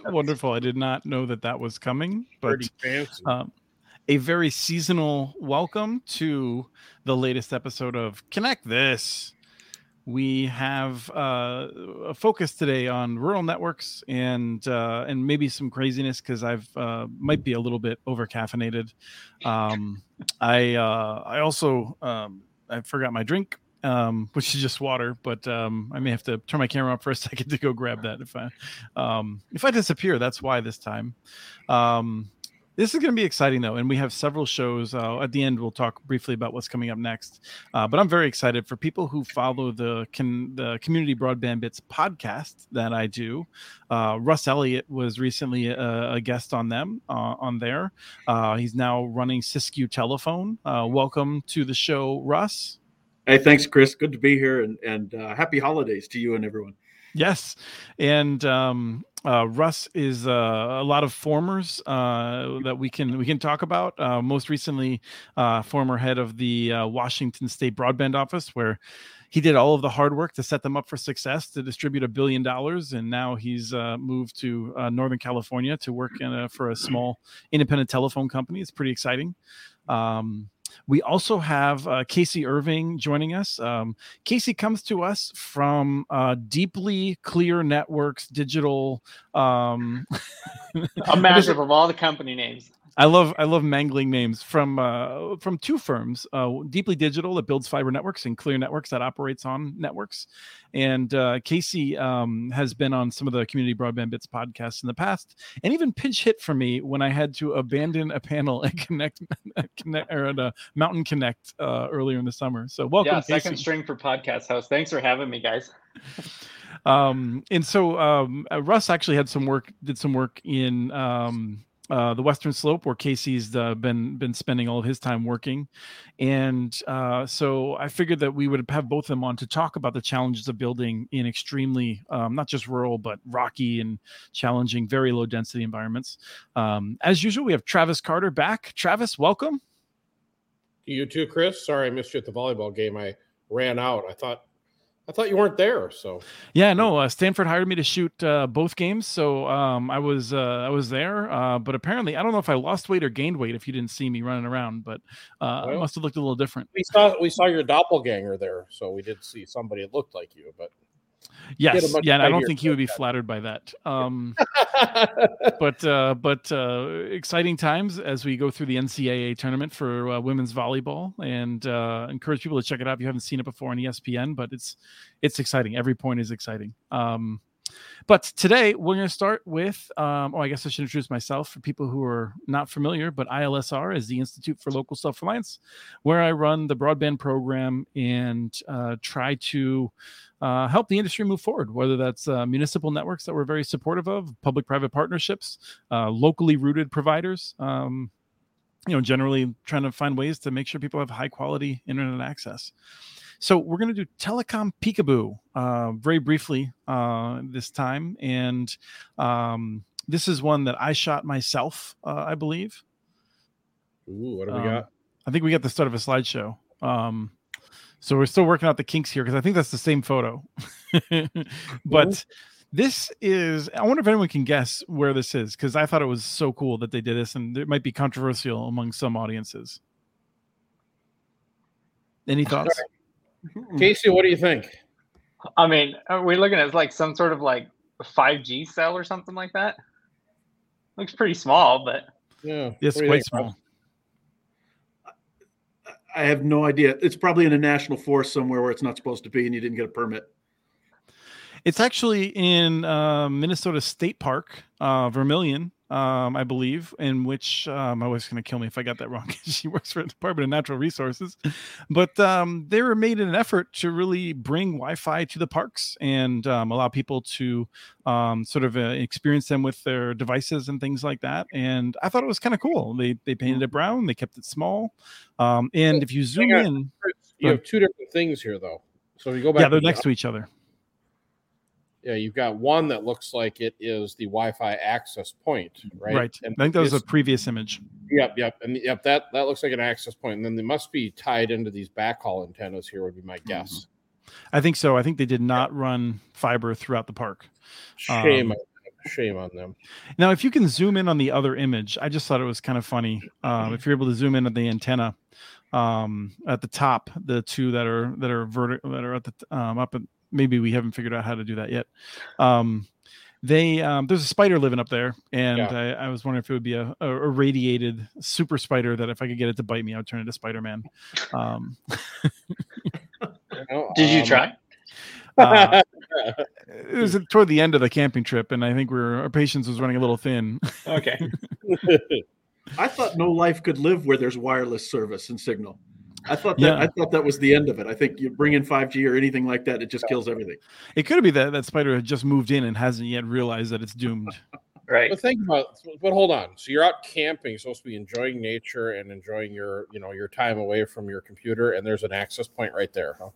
Wonderful. I did not know that that was coming, but. Um, a very seasonal welcome to the latest episode of Connect This. We have uh, a focus today on rural networks and uh, and maybe some craziness because I've uh, might be a little bit over caffeinated. Um, I uh, I also um, I forgot my drink um, which is just water. But um, I may have to turn my camera up for a second to go grab that if I um, if I disappear. That's why this time. Um, this is going to be exciting though, and we have several shows. Uh, at the end, we'll talk briefly about what's coming up next. Uh, but I'm very excited for people who follow the con- the Community Broadband Bits podcast that I do. Uh, Russ Elliott was recently a, a guest on them uh, on there. Uh, he's now running Siskiyou Telephone. Uh, welcome to the show, Russ. Hey, thanks, Chris. Good to be here, and and uh, happy holidays to you and everyone. Yes, and um, uh, Russ is uh, a lot of formers uh, that we can we can talk about. Uh, most recently, uh, former head of the uh, Washington State Broadband Office, where he did all of the hard work to set them up for success to distribute a billion dollars, and now he's moved to Northern California to work a, for a small independent telephone company. It's pretty exciting. Um, we also have uh, Casey Irving joining us. Um, Casey comes to us from uh, Deeply Clear Networks Digital. Um, a massive of all the company names. I love I love mangling names from uh, from two firms, uh, Deeply Digital that builds fiber networks and Clear Networks that operates on networks. And uh, Casey um, has been on some of the Community Broadband Bits podcasts in the past, and even pinch hit for me when I had to abandon a panel at Connect, Connect or at uh, Mountain Connect uh, earlier in the summer. So welcome, yeah, second Casey. string for podcast host. Thanks for having me, guys. um, and so um, uh, Russ actually had some work, did some work in um, uh, the Western Slope, where Casey's uh, been been spending all his time working, and uh, so I figured that we would have both of them on to talk about the challenges of building in extremely um, not just rural but rocky and challenging, very low density environments. Um, as usual, we have Travis Carter back. Travis, welcome. You too, Chris. Sorry I missed you at the volleyball game. I ran out. I thought I thought you weren't there. So yeah, no. Uh, Stanford hired me to shoot uh, both games, so um, I was uh, I was there. Uh, but apparently, I don't know if I lost weight or gained weight. If you didn't see me running around, but uh, well, I must have looked a little different. We saw we saw your doppelganger there, so we did see somebody that looked like you. But Yes, yeah, and I don't think he would be flattered by that. Um, but uh, but uh, exciting times as we go through the NCAA tournament for uh, women's volleyball, and uh, encourage people to check it out if you haven't seen it before on ESPN. But it's it's exciting. Every point is exciting. Um, but today we're going to start with, um, oh, I guess I should introduce myself for people who are not familiar. But ILSR is the Institute for Local Self Reliance, where I run the broadband program and uh, try to uh, help the industry move forward, whether that's uh, municipal networks that we're very supportive of, public private partnerships, uh, locally rooted providers. Um, you know, generally trying to find ways to make sure people have high quality internet access. So we're going to do Telecom Peekaboo uh, very briefly uh, this time, and um, this is one that I shot myself, uh, I believe. Ooh, what do we um, got? I think we got the start of a slideshow. Um, so we're still working out the kinks here because I think that's the same photo. but this is I wonder if anyone can guess where this is because I thought it was so cool that they did this and it might be controversial among some audiences. Any thoughts? Mm-hmm. Casey, what do you think? I mean, are we looking at like some sort of like 5G cell or something like that? Looks pretty small, but yeah, it's quite think, small. I have no idea. It's probably in a national forest somewhere where it's not supposed to be, and you didn't get a permit. It's actually in uh, Minnesota State Park, uh, Vermilion, um, I believe, in which um, my wife's going to kill me if I got that wrong. she works for the Department of Natural Resources, but um, they were made in an effort to really bring Wi-Fi to the parks and um, allow people to um, sort of uh, experience them with their devices and things like that. And I thought it was kind of cool. They they painted it brown, they kept it small, um, and if you zoom in, you have two different things here, though. So you go back. Yeah, they're next to each other yeah, you've got one that looks like it is the Wi-Fi access point, right? Right. And I think that was a previous image. Yep, yep, and yep that that looks like an access point, and then they must be tied into these backhaul antennas here. Would be my guess. Mm-hmm. I think so. I think they did not run fiber throughout the park. Shame. Um, shame on them. Now, if you can zoom in on the other image, I just thought it was kind of funny. Um, if you're able to zoom in on the antenna um, at the top, the two that are that are vertical that are at the um, up, at, maybe we haven't figured out how to do that yet. Um, they um, there's a spider living up there, and yeah. I, I, was wondering if it would be a, a, radiated super spider that if I could get it to bite me, I would turn into Spider Man. Um, Did you um, try? Uh, it was toward the end of the camping trip, and I think we are our patience was running a little thin. Okay. I thought no life could live where there's wireless service and signal. I thought that yeah. I thought that was the end of it. I think you bring in 5G or anything like that, it just kills everything. It could be that that spider had just moved in and hasn't yet realized that it's doomed. right. But think about but hold on. So you're out camping, supposed to be enjoying nature and enjoying your, you know, your time away from your computer, and there's an access point right there, huh?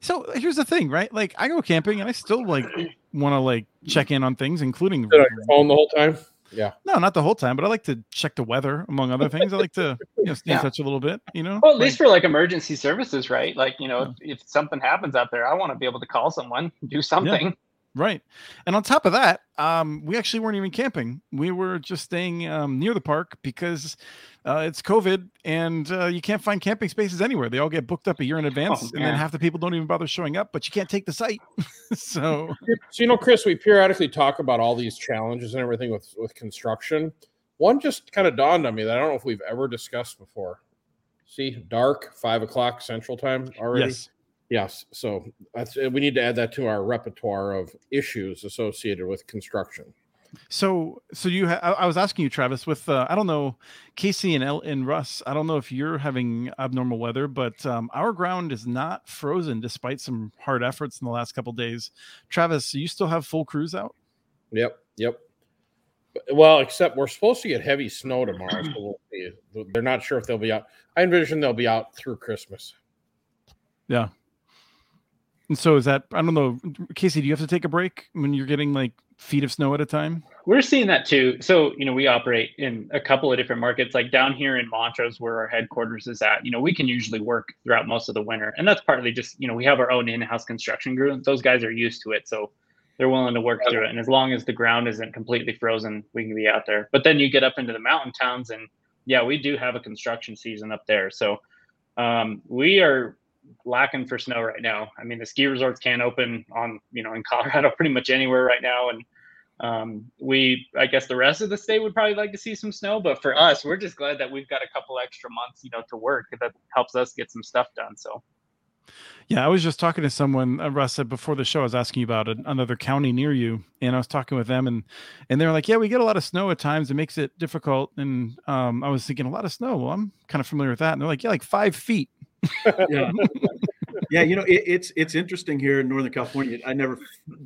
So here's the thing, right? Like I go camping and I still like want to like check in on things, including on your phone the whole time. Yeah. No, not the whole time, but I like to check the weather among other things. I like to you know stay yeah. in touch a little bit, you know. Well, at least for like emergency services, right? Like, you know, yeah. if, if, something happens out there, I want to be able to call someone, do something. Right. And on top of that, um, we actually weren't even camping. We were just staying um, near the park because uh, it's COVID and uh, you can't find camping spaces anywhere. They all get booked up a year in advance, oh, and then half the people don't even bother showing up. But you can't take the site. so, so you know, Chris, we periodically talk about all these challenges and everything with with construction. One just kind of dawned on me that I don't know if we've ever discussed before. See, dark, five o'clock Central Time already. Yes. Yes, so that's we need to add that to our repertoire of issues associated with construction. So, so you, ha- I was asking you, Travis, with uh, I don't know, Casey and El- and Russ. I don't know if you're having abnormal weather, but um, our ground is not frozen despite some hard efforts in the last couple days. Travis, you still have full crews out? Yep, yep. Well, except we're supposed to get heavy snow tomorrow, so we'll they're not sure if they'll be out. I envision they'll be out through Christmas. Yeah, and so is that I don't know, Casey, do you have to take a break when you're getting like feet of snow at a time? We're seeing that too. So, you know, we operate in a couple of different markets, like down here in Montrose, where our headquarters is at. You know, we can usually work throughout most of the winter. And that's partly just, you know, we have our own in house construction group. Those guys are used to it. So they're willing to work through it. And as long as the ground isn't completely frozen, we can be out there. But then you get up into the mountain towns, and yeah, we do have a construction season up there. So um, we are lacking for snow right now. I mean, the ski resorts can't open on, you know, in Colorado pretty much anywhere right now. And um, we, I guess the rest of the state would probably like to see some snow, but for us, we're just glad that we've got a couple extra months, you know, to work that helps us get some stuff done. So, yeah, I was just talking to someone. Uh, Russ said before the show, I was asking you about another county near you, and I was talking with them, and and they were like, "Yeah, we get a lot of snow at times. It makes it difficult." And um, I was thinking, a lot of snow. Well, I'm kind of familiar with that. And they're like, "Yeah, like five feet." Yeah. yeah, you know, it, it's it's interesting here in Northern California. I never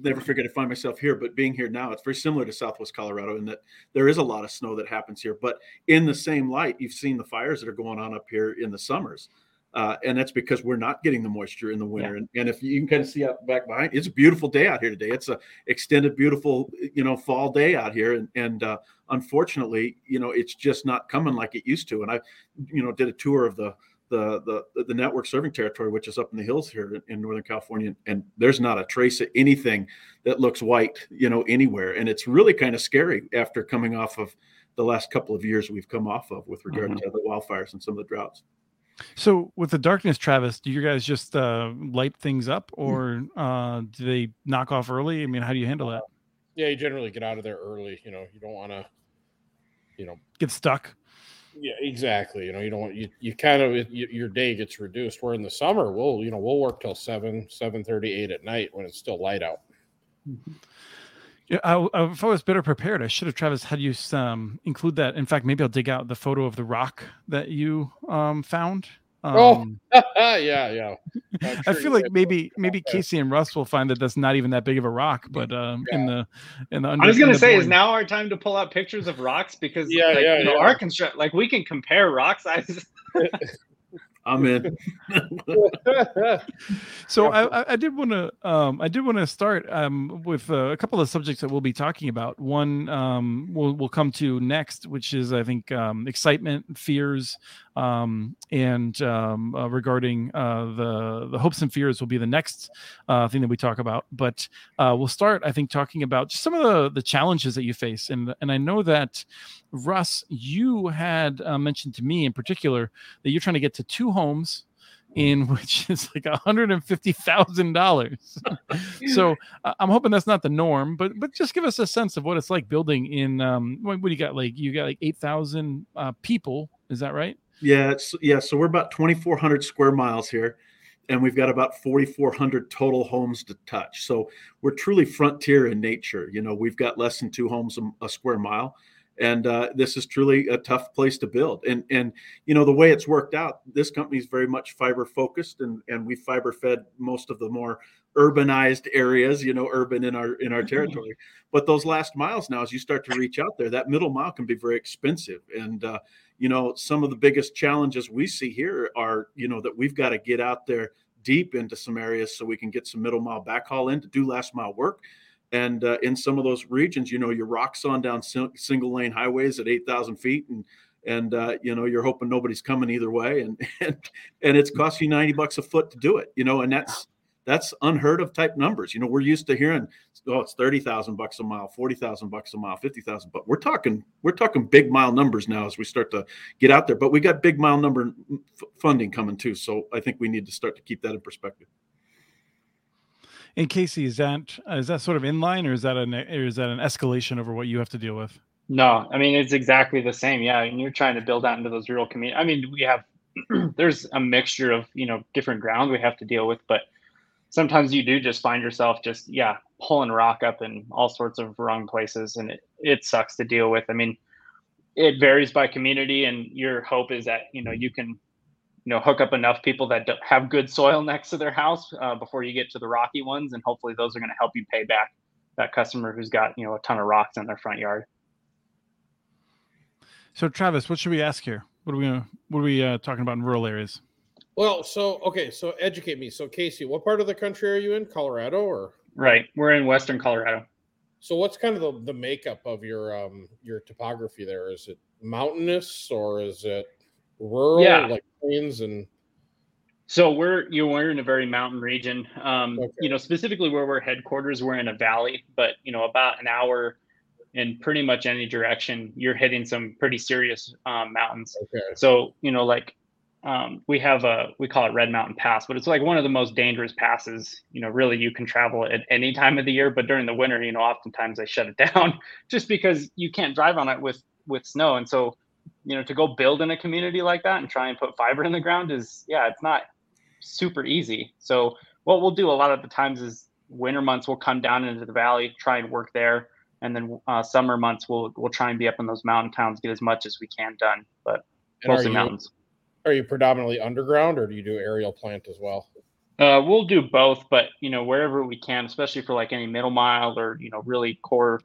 never figured I'd find myself here, but being here now, it's very similar to Southwest Colorado in that there is a lot of snow that happens here. But in the same light, you've seen the fires that are going on up here in the summers. Uh, and that's because we're not getting the moisture in the winter. Yeah. And, and, if you can kind of see out back behind, it's a beautiful day out here today. It's a extended, beautiful, you know, fall day out here. And, and uh, unfortunately, you know, it's just not coming like it used to. And I, you know, did a tour of the the the the network serving territory, which is up in the hills here in, in, Northern California, and there's not a trace of anything that looks white, you know, anywhere, and it's really kind of scary after coming off of the last couple of years we've come off of with regard mm-hmm. to the wildfires and some of the droughts. So with the darkness, Travis, do you guys just uh, light things up, or uh, do they knock off early? I mean, how do you handle that? Yeah, you generally get out of there early. You know, you don't want to, you know, get stuck. Yeah, exactly. You know, you don't want you, you kind of you, your day gets reduced. Where in the summer, we'll you know we'll work till seven, seven thirty, eight at night when it's still light out. Mm-hmm. Yeah, I, I, if I was better prepared, I should have Travis had you um, include that. In fact, maybe I'll dig out the photo of the rock that you um, found um, oh, yeah, yeah. Sure I feel like maybe maybe Casey and Russ will find that that's not even that big of a rock, but um, yeah. in the in the under, I was gonna say, board. is now our time to pull out pictures of rocks because yeah, like, yeah, you know, yeah. our construct like we can compare rock sizes. I'm in. so I, I, did want to um, I did want to start um, with uh, a couple of subjects that we'll be talking about. One um, we'll we'll come to next, which is I think um, excitement, fears, um, and um, uh, regarding uh, the the hopes and fears will be the next uh, thing that we talk about. But uh, we'll start I think talking about just some of the the challenges that you face, and and I know that Russ, you had uh, mentioned to me in particular that you're trying to get to two homes in which is like $150,000. so uh, I'm hoping that's not the norm, but but just give us a sense of what it's like building in um what, what do you got like you got like 8,000 uh, people, is that right? Yeah, it's yeah, so we're about 2400 square miles here and we've got about 4400 total homes to touch. So we're truly frontier in nature. You know, we've got less than two homes a, a square mile and uh, this is truly a tough place to build. And and you know the way it's worked out, this company is very much fiber focused, and and we fiber fed most of the more urbanized areas, you know, urban in our in our territory. But those last miles now, as you start to reach out there, that middle mile can be very expensive. And uh, you know, some of the biggest challenges we see here are, you know, that we've got to get out there deep into some areas so we can get some middle mile backhaul in to do last mile work and uh, in some of those regions, you know, you're rocks on down single lane highways at 8,000 feet, and and uh, you know you're hoping nobody's coming either way, and and and it's costing you 90 bucks a foot to do it, you know, and that's that's unheard of type numbers. You know, we're used to hearing, oh, it's 30,000 bucks a mile, 40,000 bucks a mile, 50,000, but we're talking, we're talking big mile numbers now as we start to get out there, but we got big mile number f- funding coming too. So I think we need to start to keep that in perspective. And Casey, is that is that sort of in line, or is that an or is that an escalation over what you have to deal with? No, I mean it's exactly the same. Yeah, and you're trying to build out into those rural communities. I mean, we have there's a mixture of you know different ground we have to deal with, but sometimes you do just find yourself just yeah pulling rock up in all sorts of wrong places, and it it sucks to deal with. I mean, it varies by community, and your hope is that you know you can you know hook up enough people that have good soil next to their house uh, before you get to the rocky ones and hopefully those are going to help you pay back that customer who's got you know a ton of rocks in their front yard. So travis what should we ask here? What are we gonna, what are we uh, talking about in rural areas? Well so okay so educate me. So casey what part of the country are you in? Colorado or? Right we're in western colorado. So what's kind of the, the makeup of your um your topography there? Is it mountainous or is it rural yeah. like plains and so we're you know, we're in a very mountain region um okay. you know specifically where we're headquarters we're in a valley but you know about an hour in pretty much any direction you're hitting some pretty serious um, mountains okay. so you know like um, we have a we call it red mountain pass but it's like one of the most dangerous passes you know really you can travel at any time of the year but during the winter you know oftentimes they shut it down just because you can't drive on it with with snow and so you know to go build in a community like that and try and put fiber in the ground is yeah it's not super easy. So what we'll do a lot of the times is winter months we'll come down into the valley try and work there. And then uh, summer months we'll we'll try and be up in those mountain towns get as much as we can done but and mostly are you, mountains. are you predominantly underground or do you do aerial plant as well? Uh, we'll do both but you know wherever we can especially for like any middle mile or you know really core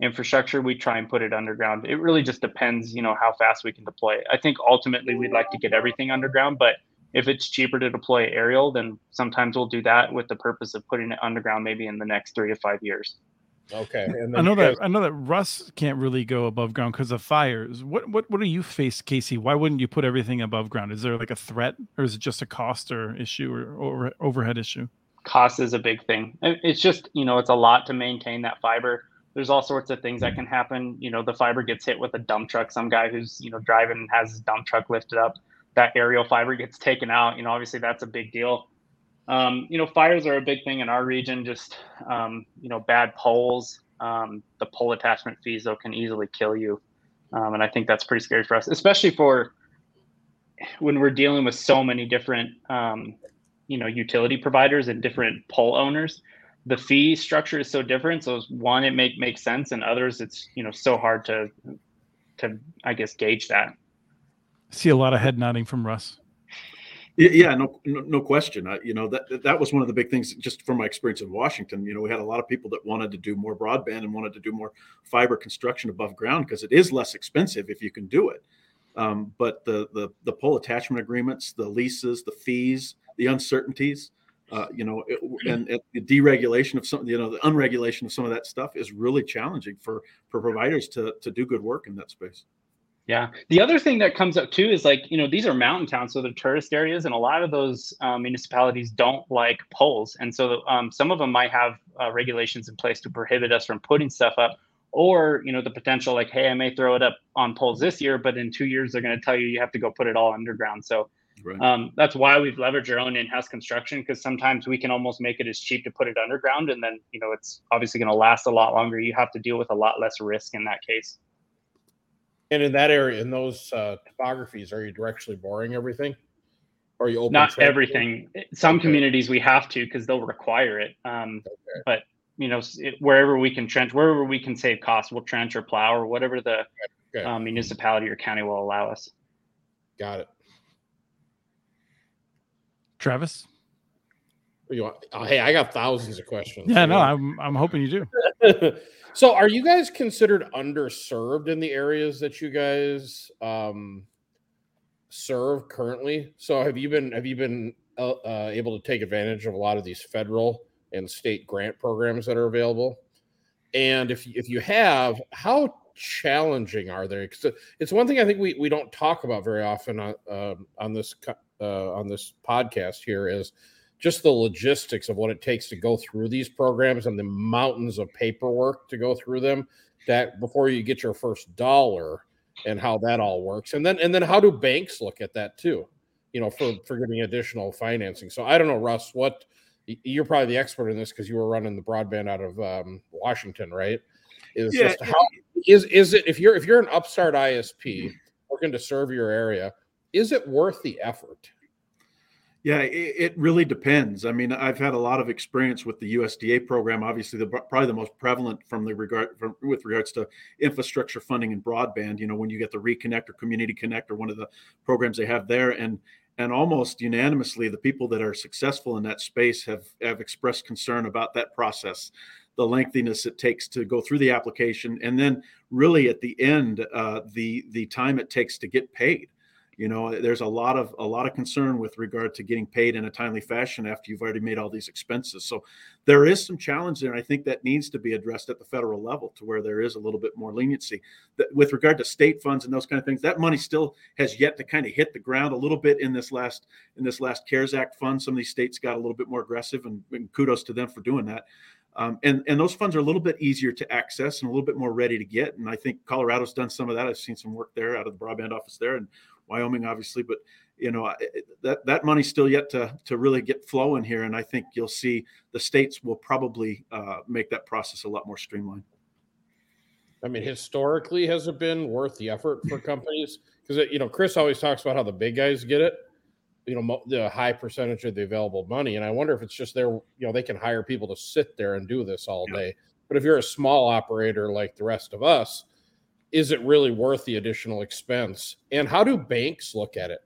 infrastructure, we try and put it underground. It really just depends, you know, how fast we can deploy it. I think ultimately we'd like to get everything underground, but if it's cheaper to deploy aerial, then sometimes we'll do that with the purpose of putting it underground maybe in the next three to five years. Okay. I know that I know that Russ can't really go above ground because of fires. What what what do you face, Casey? Why wouldn't you put everything above ground? Is there like a threat, or is it just a cost or issue or, or overhead issue? Cost is a big thing. It's just you know it's a lot to maintain that fiber there's all sorts of things that can happen. You know, the fiber gets hit with a dump truck. Some guy who's you know driving has his dump truck lifted up. That aerial fiber gets taken out. You know, obviously that's a big deal. Um, you know, fires are a big thing in our region. Just um, you know, bad poles. Um, the pole attachment fees though can easily kill you, um, and I think that's pretty scary for us, especially for when we're dealing with so many different um, you know utility providers and different pole owners the fee structure is so different. So one, it make makes sense, and others, it's you know so hard to to I guess gauge that. See a lot of head nodding from Russ. Yeah, no, no, no question. I, you know that that was one of the big things, just from my experience in Washington. You know, we had a lot of people that wanted to do more broadband and wanted to do more fiber construction above ground because it is less expensive if you can do it. Um, but the, the the pole attachment agreements, the leases, the fees, the uncertainties, uh, you know, it, and, and, the deregulation of some, you know, the unregulation of some of that stuff is really challenging for for providers to to do good work in that space. Yeah. The other thing that comes up too is like, you know, these are mountain towns, so they're tourist areas, and a lot of those um, municipalities don't like poles. And so um, some of them might have uh, regulations in place to prohibit us from putting stuff up, or, you know, the potential like, hey, I may throw it up on poles this year, but in two years, they're going to tell you you have to go put it all underground. So right. um, that's why we've leveraged our own in house construction because sometimes we can almost make it as cheap to put it underground. And then, you know, it's obviously going to last a lot longer. You have to deal with a lot less risk in that case. And in that area, in those uh, topographies, are you directionally boring everything? Or you open? Not everything. Some okay. communities we have to because they'll require it. Um, okay. But you know, it, wherever we can trench, wherever we can save costs, we'll trench or plow or whatever the okay. um, municipality or county will allow us. Got it. Travis. You oh, hey, I got thousands of questions. Yeah, no, I'm I'm hoping you do. So, are you guys considered underserved in the areas that you guys um, serve currently? So, have you been have you been uh, uh, able to take advantage of a lot of these federal and state grant programs that are available? And if if you have, how challenging are they? Because it's one thing I think we we don't talk about very often on uh, on this uh, on this podcast here is just the logistics of what it takes to go through these programs and the mountains of paperwork to go through them that before you get your first dollar and how that all works. And then and then how do banks look at that too you know for for getting additional financing? So i don't know russ what you're probably the expert in this because you were running the broadband out of um, washington right? Is yeah, just how is is it if you're if you're an upstart isp looking to serve your area is it worth the effort yeah, it, it, really depends. I mean, I've had a lot of experience with the USDA program. Obviously, the probably the most prevalent from the regard from, with regards to infrastructure funding and broadband. You know, when you get the Reconnect or Community Connect or one of the programs they have there, and and almost unanimously, the people that are successful in that space have have expressed concern about that process, the lengthiness it takes to go through the application, and then really at the end, uh, the the time it takes to get paid you know there's a lot of a lot of concern with regard to getting paid in a timely fashion after you've already made all these expenses so there is some challenge there and i think that needs to be addressed at the federal level to where there is a little bit more leniency that with regard to state funds and those kind of things that money still has yet to kind of hit the ground a little bit in this last in this last cares act fund some of these states got a little bit more aggressive and, and kudos to them for doing that um, and and those funds are a little bit easier to access and a little bit more ready to get. And I think Colorado's done some of that. I've seen some work there out of the broadband office there, and Wyoming, obviously, but you know eh, eh, that that money's still yet to to really get flowing here, and I think you'll see the states will probably uh, make that process a lot more streamlined. I mean, historically, has it been worth the effort for companies? Because uh, you know, Chris always talks about how the big guys get it. You know, the high percentage of the available money, and I wonder if it's just their, you know, they can hire people to sit there and do this all day. But if you're a small operator like the rest of us, is it really worth the additional expense? And how do banks look at it?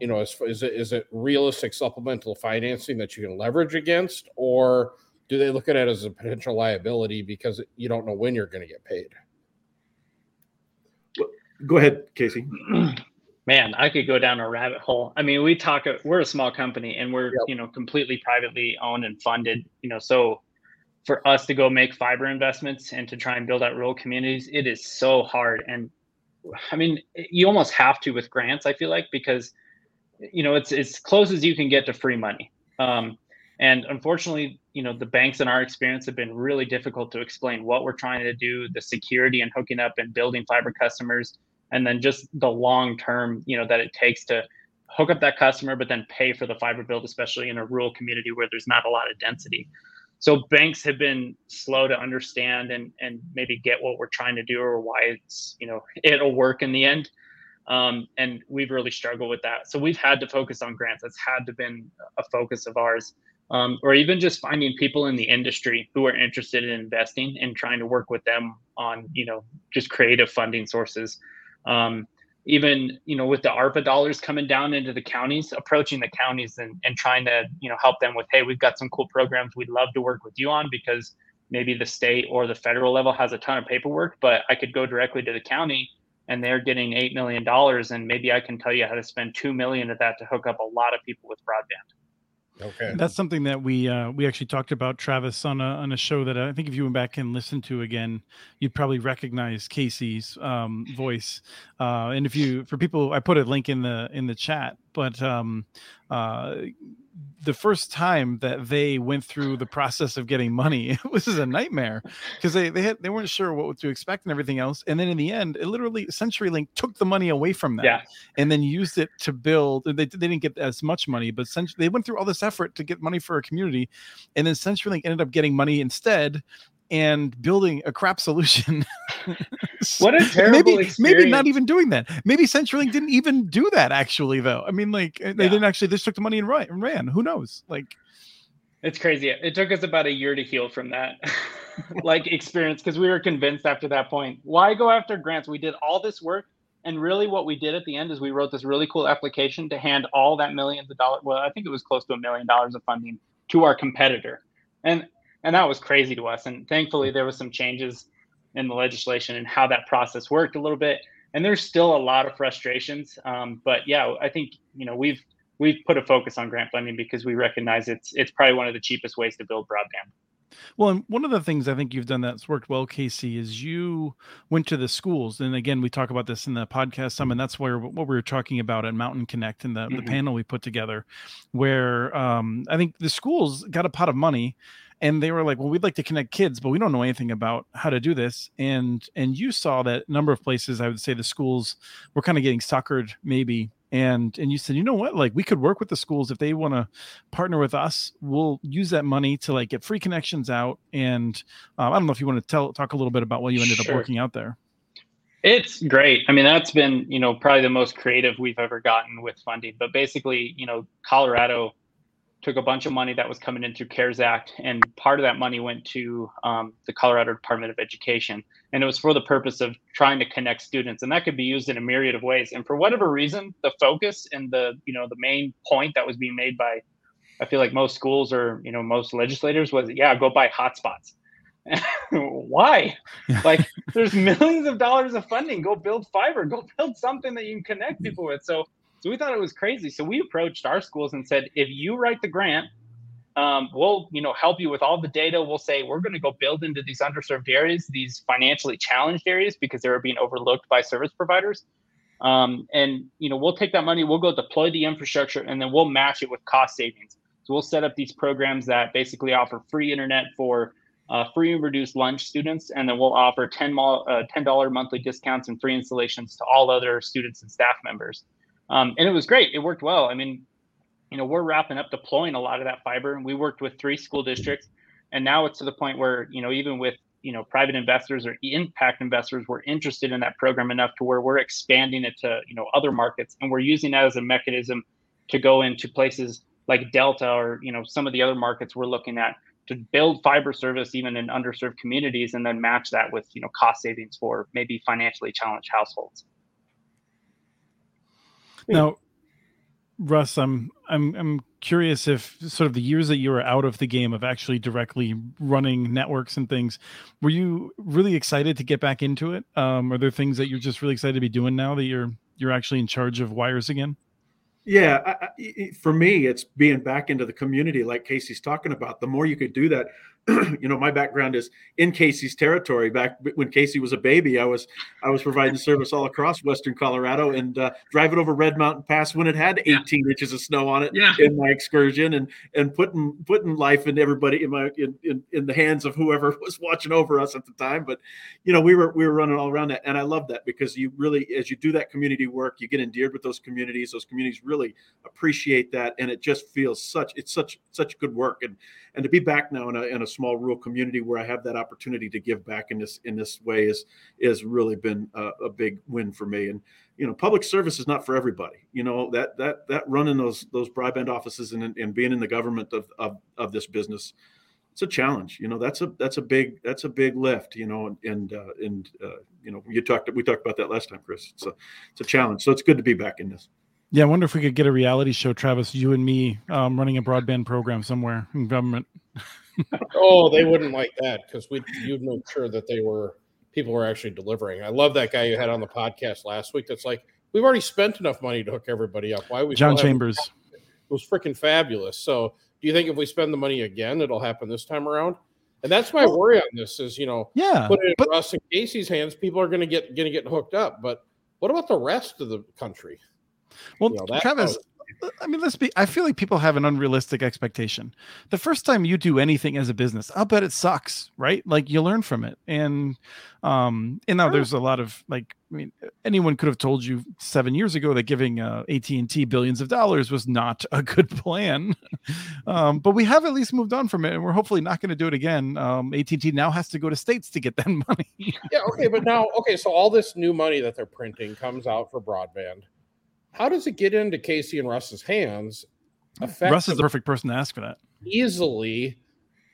You know, is, is it is it realistic supplemental financing that you can leverage against, or do they look at it as a potential liability because you don't know when you're going to get paid? Go ahead, Casey. Man, I could go down a rabbit hole. I mean, we talk. We're a small company, and we're yep. you know completely privately owned and funded. You know, so for us to go make fiber investments and to try and build out rural communities, it is so hard. And I mean, you almost have to with grants, I feel like, because you know, it's as close as you can get to free money. Um, and unfortunately, you know, the banks in our experience have been really difficult to explain what we're trying to do, the security and hooking up and building fiber customers, and then just the long term, you know, that it takes to hook up that customer, but then pay for the fiber build, especially in a rural community where there's not a lot of density so banks have been slow to understand and and maybe get what we're trying to do or why it's you know it'll work in the end. Um, and we've really struggled with that. So we've had to focus on grants. That's had to been a focus of ours. Um, or even just finding people in the industry who are interested in investing and trying to work with them on you know just creative funding sources. Um, even you know with the ARPA dollars coming down into the counties, approaching the counties and, and trying to you know help them with, hey, we've got some cool programs we'd love to work with you on because maybe the state or the federal level has a ton of paperwork, but I could go directly to the county and they're getting $8 million. And maybe I can tell you how to spend 2 million of that to hook up a lot of people with broadband. Okay. That's something that we uh, we actually talked about Travis on a on a show that I think if you went back and listened to again, you'd probably recognize Casey's um, voice. Uh, and if you for people, I put a link in the in the chat, but um, uh, the first time that they went through the process of getting money, it was a nightmare because they they had they weren't sure what to expect and everything else. And then in the end, it literally CenturyLink took the money away from them, yeah. and then used it to build. They, they didn't get as much money, but they went through all this effort to get money for a community, and then CenturyLink ended up getting money instead and building a crap solution. what a terrible maybe, experience. Maybe not even doing that. Maybe CenturyLink didn't even do that actually though. I mean like they yeah. didn't actually just took the money and ran, and ran. Who knows? Like it's crazy. It took us about a year to heal from that like experience because we were convinced after that point. Why go after grants? We did all this work and really what we did at the end is we wrote this really cool application to hand all that millions of dollars well, I think it was close to a million dollars of funding to our competitor. And and that was crazy to us. And thankfully, there was some changes in the legislation and how that process worked a little bit. And there's still a lot of frustrations, um, but yeah, I think you know we've we've put a focus on grant funding because we recognize it's it's probably one of the cheapest ways to build broadband. Well, and one of the things I think you've done that's worked well, Casey, is you went to the schools, and again, we talk about this in the podcast some, and that's where what we were talking about at Mountain Connect and the, mm-hmm. the panel we put together, where um, I think the schools got a pot of money and they were like well we'd like to connect kids but we don't know anything about how to do this. And and you saw that number of places i would say the schools were kind of getting suckered maybe. And and you said you know what? Like we could work with the schools. If they want to partner with us we'll use that money to like get free connections out. And um, i don't know if you want to tell talk a little bit about what you ended sure. up working out there. It's great. I mean that's been you know probably the most creative we've ever gotten with funding. But basically you know colorado took a bunch of money that was coming in through CARES Act, and part of that money went to um, the Colorado Department of Education, and it was for the purpose of trying to connect students, and that could be used in a myriad of ways. And for whatever reason, the focus and the you know the main point that was being made by, I feel like most schools or you know most legislators was, yeah, go buy hotspots. Why? like, there's millions of dollars of funding. Go build fiber. Go build something that you can connect people with. So so we thought it was crazy. So we approached our schools and said, if you write the grant, um, we'll you know help you with all the data. We'll say we're going to go build into these underserved areas, these financially challenged areas, because they were being overlooked by service providers. Um, and you know we'll take that money, we'll go deploy the infrastructure, and then we'll match it with cost savings. So we'll set up these programs that basically offer free internet for uh, free and reduced lunch students, and then we'll offer 10 uh, $10 monthly discounts and free installations to all other students and staff members. Um, and it was great. It worked well. I mean, you know, we're wrapping up deploying a lot of that fiber, and we worked with three school districts, and now it's to the point where you know, even with you know private investors or impact investors, we're interested in that program enough to where we're expanding it to you know other markets, and we're using that as a mechanism to go into places like Delta or you know some of the other markets we're looking at to build fiber service even in underserved communities and then match that with you know cost savings for maybe financially challenged households now, Russ, I'm I'm I'm curious if sort of the years that you were out of the game of actually directly running networks and things, were you really excited to get back into it? Um, are there things that you're just really excited to be doing now that you're you're actually in charge of wires again? Yeah, I, I, for me, it's being back into the community, like Casey's talking about. The more you could do that, you know, my background is in Casey's territory. Back when Casey was a baby, I was I was providing service all across Western Colorado and uh, driving over Red Mountain Pass when it had 18 yeah. inches of snow on it yeah. in my excursion, and and putting putting life in everybody in my in, in in the hands of whoever was watching over us at the time. But you know, we were we were running all around that, and I love that because you really, as you do that community work, you get endeared with those communities. Those communities really appreciate that, and it just feels such it's such such good work, and and to be back now in a in a small rural community where I have that opportunity to give back in this in this way is is really been a, a big win for me. And you know, public service is not for everybody. You know that that that running those those broadband offices and, and being in the government of, of of this business, it's a challenge. You know, that's a that's a big that's a big lift. You know, and and uh, and uh, you know, you talked we talked about that last time, Chris. It's a it's a challenge. So it's good to be back in this. Yeah, I wonder if we could get a reality show, Travis, you and me um, running a broadband program somewhere in government. oh, they wouldn't like that because we you'd make sure that they were people were actually delivering. I love that guy you had on the podcast last week. That's like we've already spent enough money to hook everybody up. Why we John Chambers? It was freaking fabulous. So, do you think if we spend the money again, it'll happen this time around? And that's my worry on this is, you know, yeah, put it in but, Russ and Casey's hands. People are going to get going to get hooked up. But what about the rest of the country? Well, you know, Travis, I mean, let's be. I feel like people have an unrealistic expectation. The first time you do anything as a business, I'll bet it sucks, right? Like you learn from it, and um, and now there's a lot of like, I mean, anyone could have told you seven years ago that giving uh, AT and T billions of dollars was not a good plan. um, but we have at least moved on from it, and we're hopefully not going to do it again. Um, AT and T now has to go to states to get that money. yeah. Okay, but now, okay, so all this new money that they're printing comes out for broadband how does it get into Casey and Russ's hands? Russ is the perfect person to ask for that. Easily,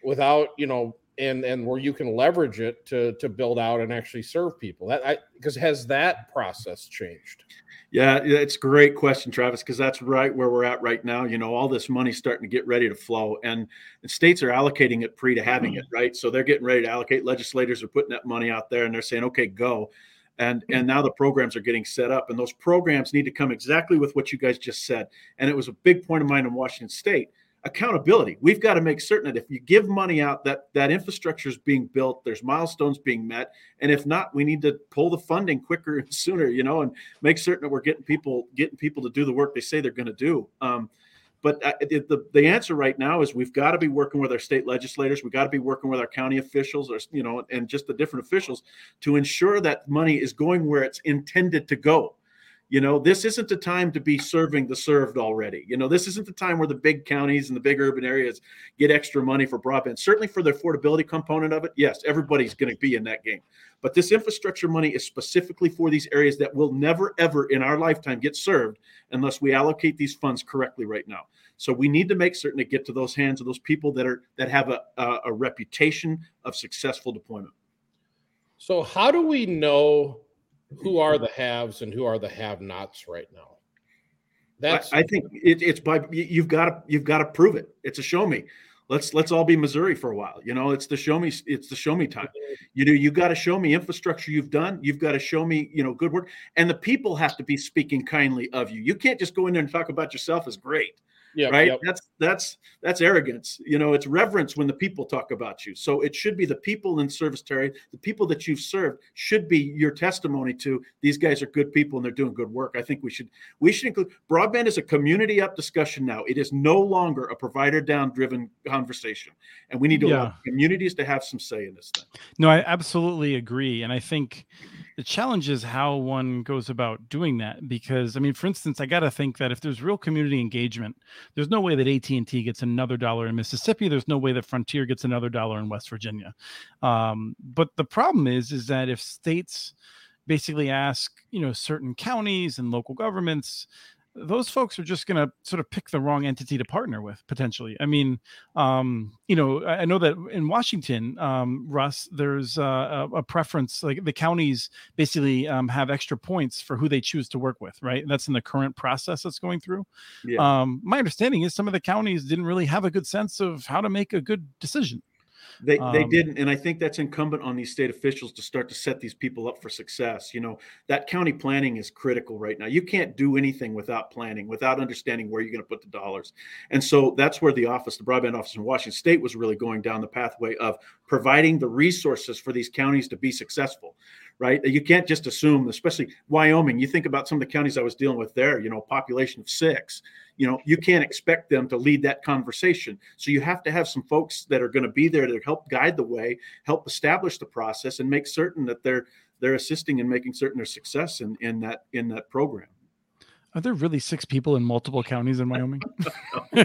without you know, and and where you can leverage it to to build out and actually serve people. That I because has that process changed? Yeah, it's a great question, Travis, because that's right where we're at right now. You know, all this money's starting to get ready to flow, and the states are allocating it pre to having hmm. it, right? So they're getting ready to allocate. Legislators are putting that money out there, and they're saying, "Okay, go." And and now the programs are getting set up and those programs need to come exactly with what you guys just said. And it was a big point of mine in washington state accountability. We've got to make certain that if you give money out that that infrastructure is being built there's milestones being met and if not we need to pull the funding quicker and sooner you know and make certain that we're getting people getting people to do the work they say they're going to do. Um, but uh, the, the answer right now is we've got to be working with our state legislators. We've got to be working with our county officials, or you know, and just the different officials to ensure that money is going where it's intended to go. You know, this isn't the time to be serving the served already. You know, this isn't the time where the big counties and the big urban areas get extra money for broadband. Certainly for the affordability component of it, yes, everybody's going to be in that game. But this infrastructure money is specifically for these areas that will never, ever in our lifetime get served unless we allocate these funds correctly right now. So we need to make certain to get to those hands of those people that are that have a, a, a reputation of successful deployment. So how do we know who are the haves and who are the have-nots right now? That's I, I think it, it's by you've got to you've got to prove it. It's a show me. Let's let's all be Missouri for a while. You know, it's the show me it's the show me time. You know, you got to show me infrastructure you've done. You've got to show me you know good work, and the people have to be speaking kindly of you. You can't just go in there and talk about yourself as great Yep, right. Yep. That's that's that's arrogance. You know, it's reverence when the people talk about you. So it should be the people in service, Terry, the people that you've served should be your testimony to these guys are good people and they're doing good work. I think we should we should include broadband is a community up discussion now. It is no longer a provider down driven conversation. And we need to yeah. allow communities to have some say in this thing. No, I absolutely agree. And I think the challenge is how one goes about doing that because i mean for instance i got to think that if there's real community engagement there's no way that at&t gets another dollar in mississippi. There's no way that frontier gets another dollar in west virginia. Um, but the problem is is that if states basically ask you know certain counties and local governments those folks are just going to sort of pick the wrong entity to partner with potentially. I mean, um, you know, I know that in Washington, um, Russ, there's uh, a, a, preference. Like the counties basically um, have extra points for who they choose to work with, right? That's in the current process that's going through. Yeah. Um, my understanding is some of the counties didn't really have a good sense of how to make a good decision. They um, they didn't, and I think that's incumbent on these state officials to start to set these people up for success. You know, that county planning is critical right now. You can't do anything without planning, without understanding where you're going to put the dollars. And so that's where the office, the broadband office in Washington State, was really going down the pathway of providing the resources for these counties to be successful right? You can't just assume, especially Wyoming. You think about some of the counties I was dealing with there, you know, population of six. You know, you can't expect them to lead that conversation. So you have to have some folks that are going to be there to help guide the way, help establish the process, and make certain that they're they're assisting and making certain their success in, in that in that program. Are there really six people in multiple counties in Wyoming? no,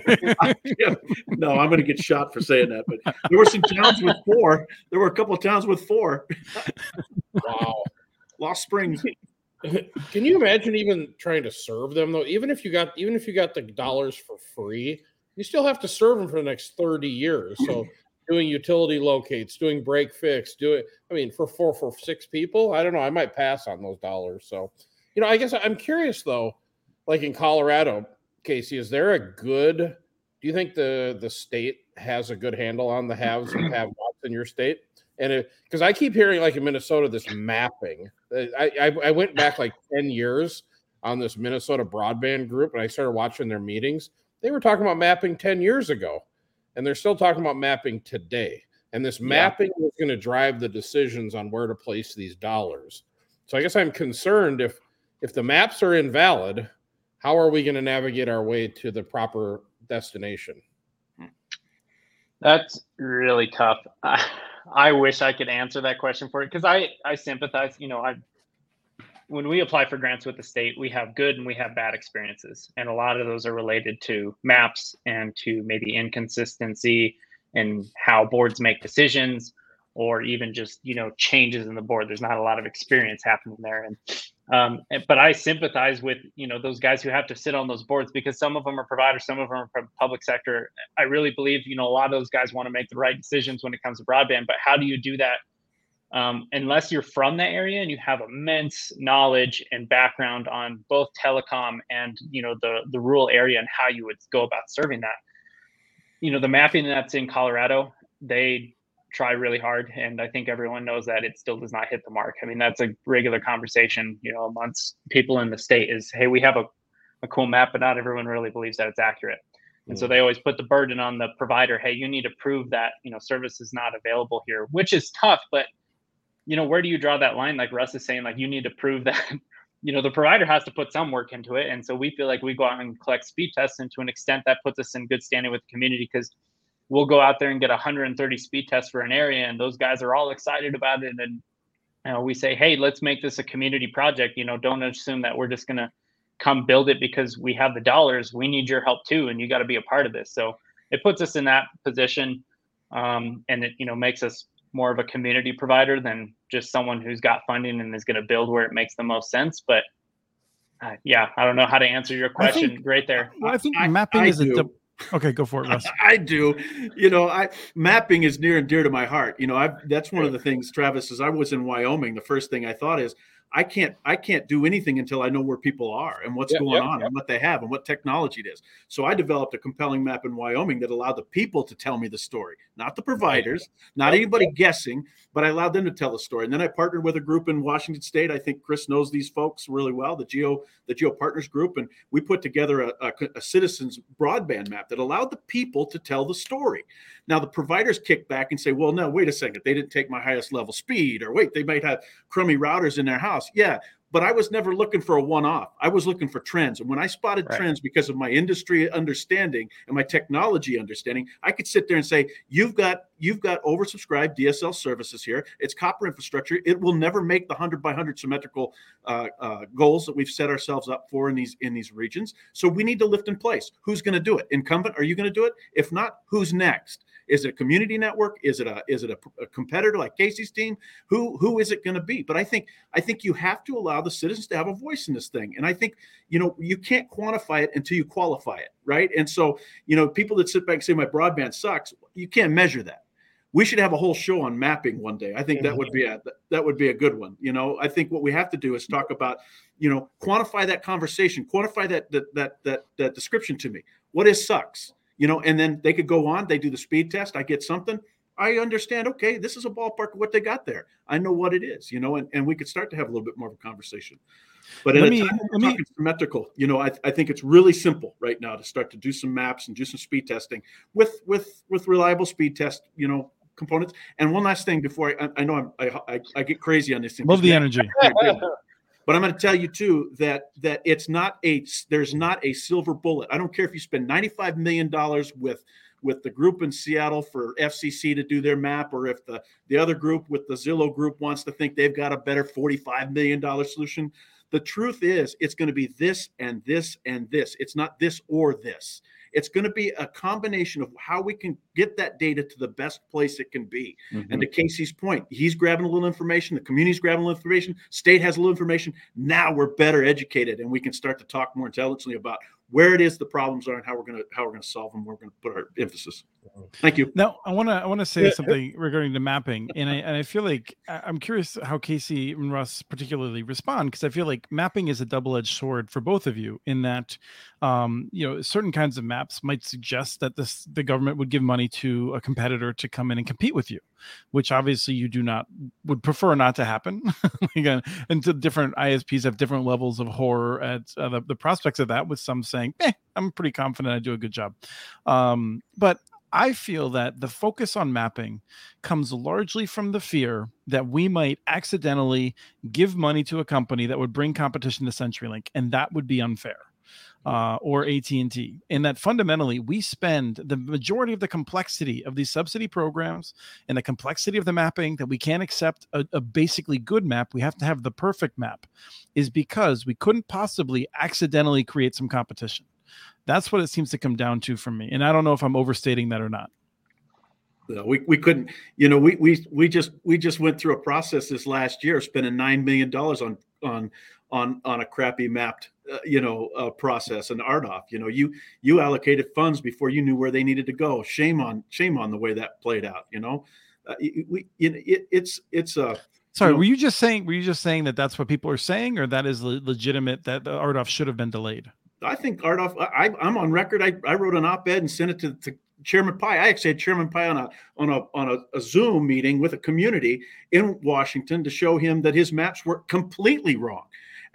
I'm going to get shot for saying that. But there were some towns with four. There were a couple of towns with four. wow. Lost Springs. Can you imagine even trying to serve them though? Even if you got even if you got the dollars for free, you still have to serve them for the next 30 years. So doing utility locates, doing break fix, doing I mean for four for six people, I don't know. I might pass on those dollars. So, you know, I guess I'm curious though like in Colorado, Casey, is there a good? Do you think the the state has a good handle on the haves and have nots in your state? And because I keep hearing like in Minnesota, this mapping. Uh, I, I, I went back like 10 years on this Minnesota broadband group and I started watching their meetings. They were talking about mapping 10 years ago, and they're still talking about mapping today. And this mapping yeah. is going to drive the decisions on where to place these dollars. So I guess I'm concerned if if the maps are invalid, how are we going to navigate our way to the proper destination? Hmm. That's really tough. I, I wish I could answer that question for you because I I sympathize. You know, I when we apply for grants with the state, we have good and we have bad experiences, and a lot of those are related to maps and to maybe inconsistency in how boards make decisions or even just you know changes in the board. There's not a lot of experience happening there. And um, but i sympathize with you know those guys who have to sit on those boards because some of them are providers some of them are from public sector. I really believe you know a lot of those guys want to make the right decisions when it comes to broadband but how do you do that um, unless you're from that area and you have immense knowledge and background on both telecom and you know the the rural area and how you would go about serving that? You know the mapping that's in colorado they try really hard and i think everyone knows that it still does not hit the mark. I mean that's a regular conversation you know amongst people in the state is hey we have a, a cool map but not everyone really believes that it's accurate. And so mm. they always put the burden on the provider hey you need to prove that you know service is not available here which is tough but you know where do you draw that line? Like russ is saying like you need to prove that you know the provider has to put some work into it and so we feel like we go out and collect speed tests and to an extent that puts us in good standing with the community because we'll go out there and get 130 speed tests for an area and those guys are all excited about it. And you know, we say hey let's make this a community project. You know don't assume that we're just going to come build it because we have the dollars. We need your help too and you got to be a part of this. So it puts us in that position um, and it you know makes us more of a community provider than just someone who's got funding and is going to build where it makes the most sense. But uh, yeah i don't know how to answer your question think, right there. I think mapping I, I is do. a Okay, go for it, Russ. I do. You know, I mapping is near and dear to my heart. You know, I that's one of the things, Travis, as I was in Wyoming, the first thing I thought is I can't I can't do anything until I know where people are and what's going on and what they have and what technology it is. So I developed a compelling map in Wyoming that allowed the people to tell me the story, not the providers, not anybody guessing, but I allowed them to tell the story. And then I partnered with a group in Washington State. I think Chris knows these folks really well, the Geo the Geo Partners Group, and we put together a, a, a citizens broadband map that allowed the people to tell the story. Now the providers kick back and say, "Well, no, wait a second, they didn't take my highest level speed, or wait, they might have crummy routers in their house." Yeah, but I was never looking for a one off. I was looking for trends. And when I spotted right. trends because of my industry understanding and my technology understanding, I could sit there and say, you've got you've got oversubscribed DSL services here. It's copper infrastructure. It will never make the 100 by 100 symmetrical uh, uh, goals that we've set ourselves up for in these in these regions. So we need to lift in place. Who's going to do it? Incumbent, are you going to do it? If not, who's next? Is it a community network? Is it a is it a, a competitor like Casey's team? Who who is it going to be? But I think I think you have to allow the citizens to have a voice in this thing. And I think you know you can't quantify it until you qualify it, right? And so you know people that sit back and say my broadband sucks, you can't measure that we should have a whole show on mapping one day. I think that would be a that would be a good one. You know, I think what we have to do is mm-hmm. talk about, you know, quantify that conversation, quantify that that that that, that description to me. What is sucks? you know, and then they could go on, they do the speed test, I get something. I understand, okay, this is a ballpark of what they got there. I know what it is, you know, and, and we could start to have a little bit more of a conversation. But let me, a time let me, symmetrical, you know, I, I think it's really simple right now to start to do some maps and do some speed testing with with with reliable speed test, you know, components. And one last thing before I, I know I'm, I, I, I get crazy on this thing. Love the energy. But I'm going to tell you too that that it's not a there's not a silver bullet. I don't care if you spend 95 million dollars with with the group in Seattle for FCC to do their map, or if the the other group with the Zillow group wants to think they've got a better 45 million dollar solution. The truth is, it's going to be this and this and this. It's not this or this. It's going to be a combination of how we can get that data to the best place it can be. Mm-hmm. And to Casey's point, he's grabbing a little information, the community's grabbing a little information, state has a little information. Now we're better educated and we can start to talk more intelligently about where it is the problems are and how we're going to how we're going to solve them. We're going to put our emphasis. Thank you. Now, I want to I want to say something regarding the mapping, and I and I feel like I'm curious how Casey and Russ particularly respond because I feel like mapping is a double edged sword for both of you in that, um, you know, certain kinds of maps might suggest that this the government would give money to a competitor to come in and compete with you, which obviously you do not would prefer not to happen. Again, and to different ISPs have different levels of horror at uh, the, the prospects of that. With some saying, "Eh, I'm pretty confident I do a good job," um, but I feel that the focus on mapping comes largely from the fear that we might accidentally give money to a company that would bring competition to CenturyLink, and that would be unfair. Uh, or AT&T, and that fundamentally we spend the majority of the complexity of these subsidy programs and the complexity of the mapping that we can't accept a, a basically good map. We have to have the perfect map, is because we couldn't possibly accidentally create some competition. That's what it seems to come down to for me. And I don't know if I'm overstating that or not. No, we, we couldn't, you know, we, we, we just, we just went through a process this last year, spending $9 million on, on, on, on a crappy mapped, uh, you know, uh, process and RDOF, you know, you, you allocated funds before you knew where they needed to go. Shame on, shame on the way that played out, you know, uh, we, it, it's, it's a, Sorry, you know, were you just saying? Were you just saying that that's what people are saying, or that is legitimate that the RDOF should have been delayed? I think RDOF. I, am on record. I, I wrote an op-ed and sent it to, to Chairman Pai. I actually had Chairman Pai on a on a on a, a, Zoom meeting with a community in Washington to show him that his maps were completely wrong,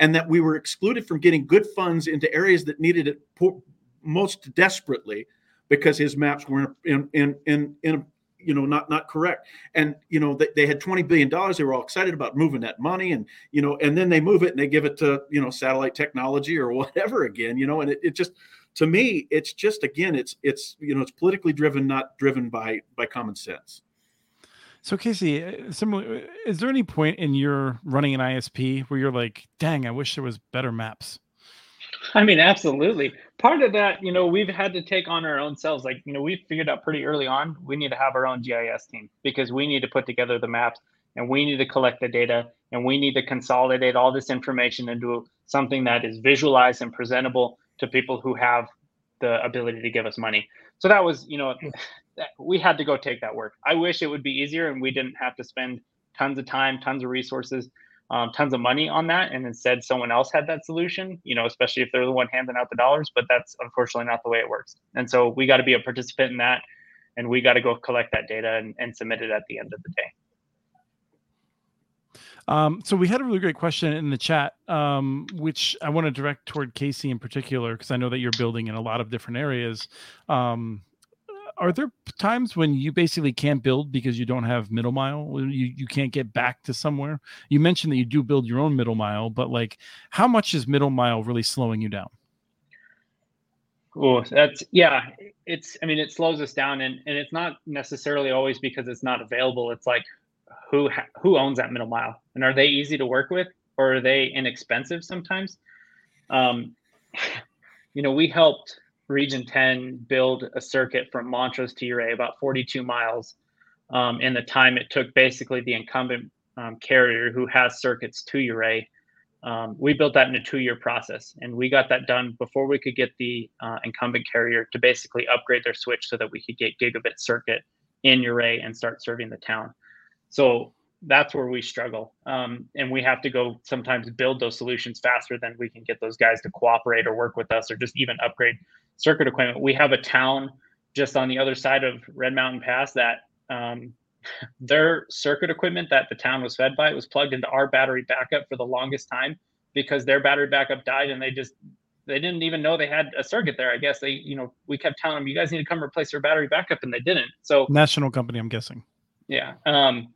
and that we were excluded from getting good funds into areas that needed it most desperately because his maps weren't in in in in you know not not correct. And you know they, they had 20 billion dollars they were all excited about moving that money and you know and then they move it and they give it to you know satellite technology or whatever again you know and it, it just to me it's just again it's it's you know it's politically driven not driven by by common sense so casey uh, similar is there any point in your running an isp where you're like dang i wish there was better maps I mean, absolutely. Part of that, you know, we've had to take on our own selves. Like, you know, we figured out pretty early on we need to have our own GIS team because we need to put together the maps and we need to collect the data and we need to consolidate all this information into something that is visualized and presentable to people who have the ability to give us money. So that was, you know, we had to go take that work. I wish it would be easier and we didn't have to spend tons of time, tons of resources um, tons of money on that and instead someone else had that solution you know especially if they're the one handing out the dollars but that's unfortunately not the way it works and so we got to be a participant in that and we got to go collect that data and, and submit it at the end of the day um, so we had a really great question in the chat, um, which I want to direct toward Casey in particular, because I know that you're building in a lot of different areas. Um, are there times when you basically can't build because you don't have middle mile you, you can't get back to somewhere. You mentioned that you do build your own middle mile but like how much is middle mile really slowing you down? Oh that's yeah it's i mean it slows us down and, and it's not necessarily always because it's not available. It's like who who owns that middle mile? And are they easy to work with or are they inexpensive sometimes? Um you know we helped Region 10 build a circuit from Montrose to Ouray, about 42 miles, um, in the time it took basically the incumbent um, carrier who has circuits to Ouray. Um, we built that in a two-year process, and we got that done before we could get the uh, incumbent carrier to basically upgrade their switch so that we could get gigabit circuit in Ouray and start serving the town. So that's where we struggle, um, and we have to go sometimes build those solutions faster than we can get those guys to cooperate or work with us or just even upgrade circuit equipment. We have a town just on the other side of Red Mountain Pass that um, their circuit equipment that the town was fed by was plugged into our battery backup for the longest time because their battery backup died and they just they didn't even know they had a circuit there. I guess they, you know, we kept telling them you guys need to come replace your battery backup and they didn't. So national company, I'm guessing. Yeah. Um,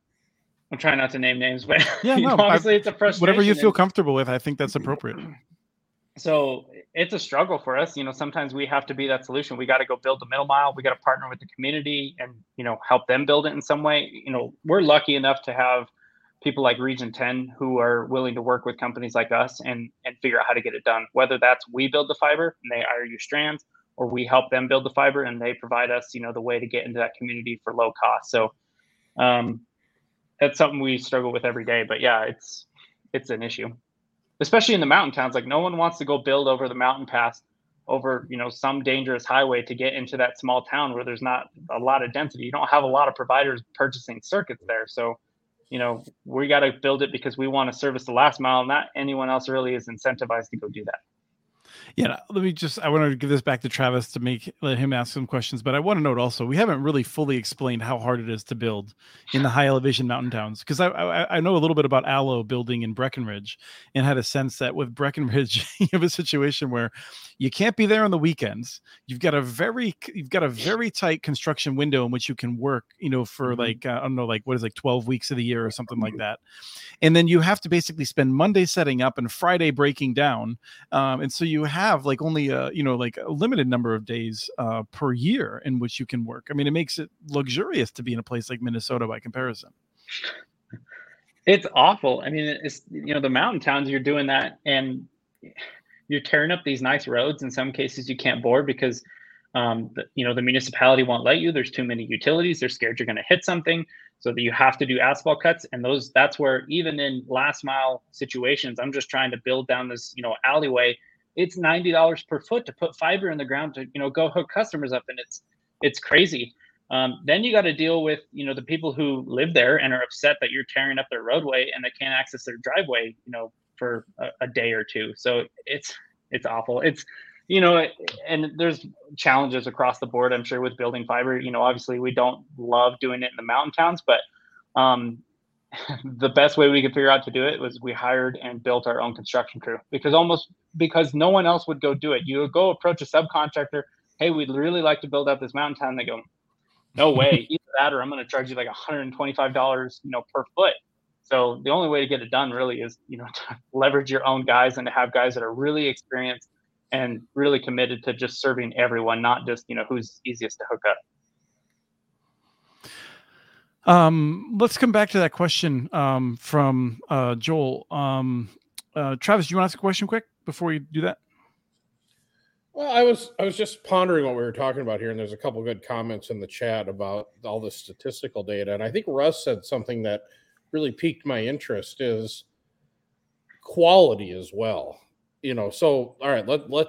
I'm trying not to name names, but yeah, no, know, obviously I, it's a frustration. Whatever you feel comfortable with, I think that's appropriate. So it's a struggle for us. You know, sometimes we have to be that solution. We got to go build the middle mile. We got to partner with the community and, you know, help them build it in some way. You know, we're lucky enough to have people like Region 10 who are willing to work with companies like us and and figure out how to get it done. Whether that's we build the fiber and they IRU strands, or we help them build the fiber and they provide us, you know, the way to get into that community for low cost. So um, that's something we struggle with every day. But yeah, it's it's an issue especially in the mountain towns. Like no one wants to go build over the mountain pass over you know some dangerous highway to get into that small town where there's not a lot of density you don't have a lot of providers purchasing circuits there so you know we got to build it because we want to service the last mile not anyone else really is incentivized to go do that yeah, let me just I want to give this back to Travis to make let him ask some questions, but I want to note also we haven't really fully explained how hard it is to build in the high elevation mountain towns because I, I, I know a little bit about Allo building in Breckenridge and had a sense that with Breckenridge you have a situation where you can't be there on the weekends. You've got a very you've got a very tight construction window in which you can work, you know, for mm-hmm. like uh, I don't know like what is like 12 weeks of the year or something like that. And then you have to basically spend Monday setting up and Friday breaking down. Um, and so you have like only a you know like a limited number of days uh, per year in which you can work. I mean, it makes it luxurious to be in a place like Minnesota by comparison. It's awful. I mean, it's you know the mountain towns you're doing that, and you're tearing up these nice roads. In some cases, you can't board because um, the, you know the municipality won't let you. There's too many utilities. They're scared you're going to hit something, so that you have to do asphalt cuts. And those that's where even in last mile situations, I'm just trying to build down this you know alleyway it's ninety dollars per foot to put fiber in the ground to you know go hook customers up, and it's it's crazy. Um, then you got to deal with you know the people who live there and are upset that you're tearing up their roadway and they can't access their driveway you know for a, a day or two. So it's it's awful. It's you know and there's challenges across the board i'm sure with building fiber you know obviously we don't love doing it in the mountain towns but um, the best way we could figure out to do it was we hired and built our own construction crew because almost because no one else would go do it. You would go approach a subcontractor, hey, we'd really like to build out this mountain town. They go, no way, either that or I'm going to charge you like $125, you know, per foot. So the only way to get it done really is, you know, to leverage your own guys and to have guys that are really experienced and really committed to just serving everyone, not just, you know, who's easiest to hook up. Um, let's come back to that question um, from uh, Joel. Um, uh, Travis, do you want to ask a question quick before you do that? Well, I was I was just pondering what we were talking about here, and there's a couple good comments in the chat about all the statistical data, and I think Russ said something that really piqued my interest is quality as well. You know, so all right, let let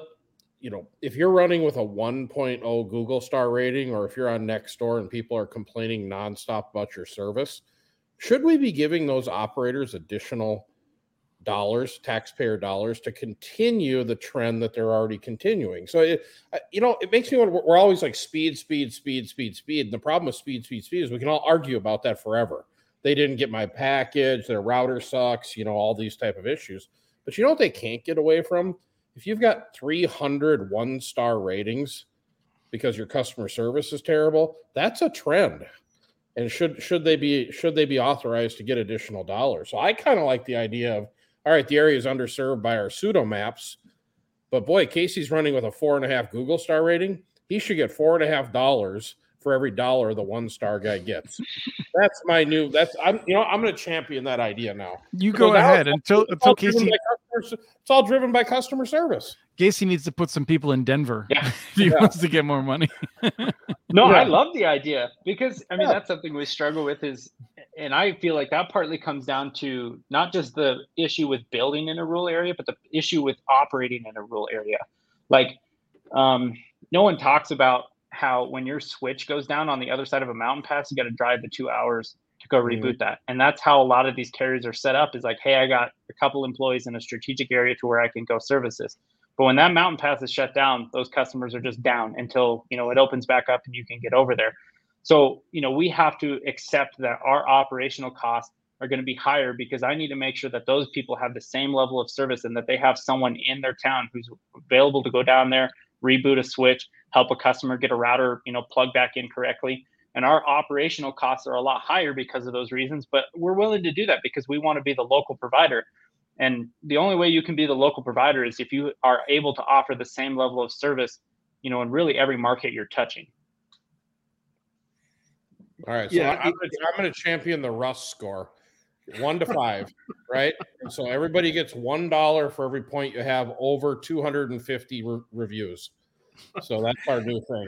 you know, if you're running with a 1.0 Google star rating, or if you're on Nextdoor and people are complaining nonstop about your service, should we be giving those operators additional dollars, taxpayer dollars, to continue the trend that they're already continuing? So, it, uh, you know, it makes me want. We're always like speed, speed, speed, speed, speed. And the problem with speed, speed, speed is we can all argue about that forever. They didn't get my package. Their router sucks. You know, all these type of issues. But you know what they can't get away from? If you've got 300 one star ratings because your customer service is terrible, that's a trend. And should should they be should they be authorized to get additional dollars? So I kind of like the idea of all right, the area is underserved by our pseudo maps, but boy, Casey's running with a four and a half Google star rating. He should get four and a half dollars for every dollar the one star guy gets. that's my new. That's I'm you know I'm going to champion that idea now. You go ahead until until Casey it's all driven by customer service. Casey needs to put some people in Denver. Yeah. he yeah. wants to get more money. no, yeah. I love the idea because I mean yeah. that's something we struggle with is and I feel like that partly comes down to not just the issue with building in a rural area, but the issue with operating in a rural area. Like um, no one talks about how when your switch goes down on the other side of a mountain pass, you got to drive the two hours to go reboot mm-hmm. that. And that's how a lot of these carriers are set up is like, hey, I got a couple employees in a strategic area to where I can go service this. But when that mountain pass is shut down, those customers are just down until you know it opens back up and you can get over there. So you know we have to accept that our operational costs are going to be higher because I need to make sure that those people have the same level of service and that they have someone in their town who's available to go down there, reboot a switch, help a customer get a router, you know, plug back in correctly. And our operational costs are a lot higher because of those reasons but we're willing to do that because we want to be the local provider. And the only way you can be the local provider is if you are able to offer the same level of service you know in really every market you're touching. All right so yeah, I'm, I'm going to champion the Russ score. One to five right? And so everybody gets one dollar for every point you have over 250 re- reviews so that's our new thing.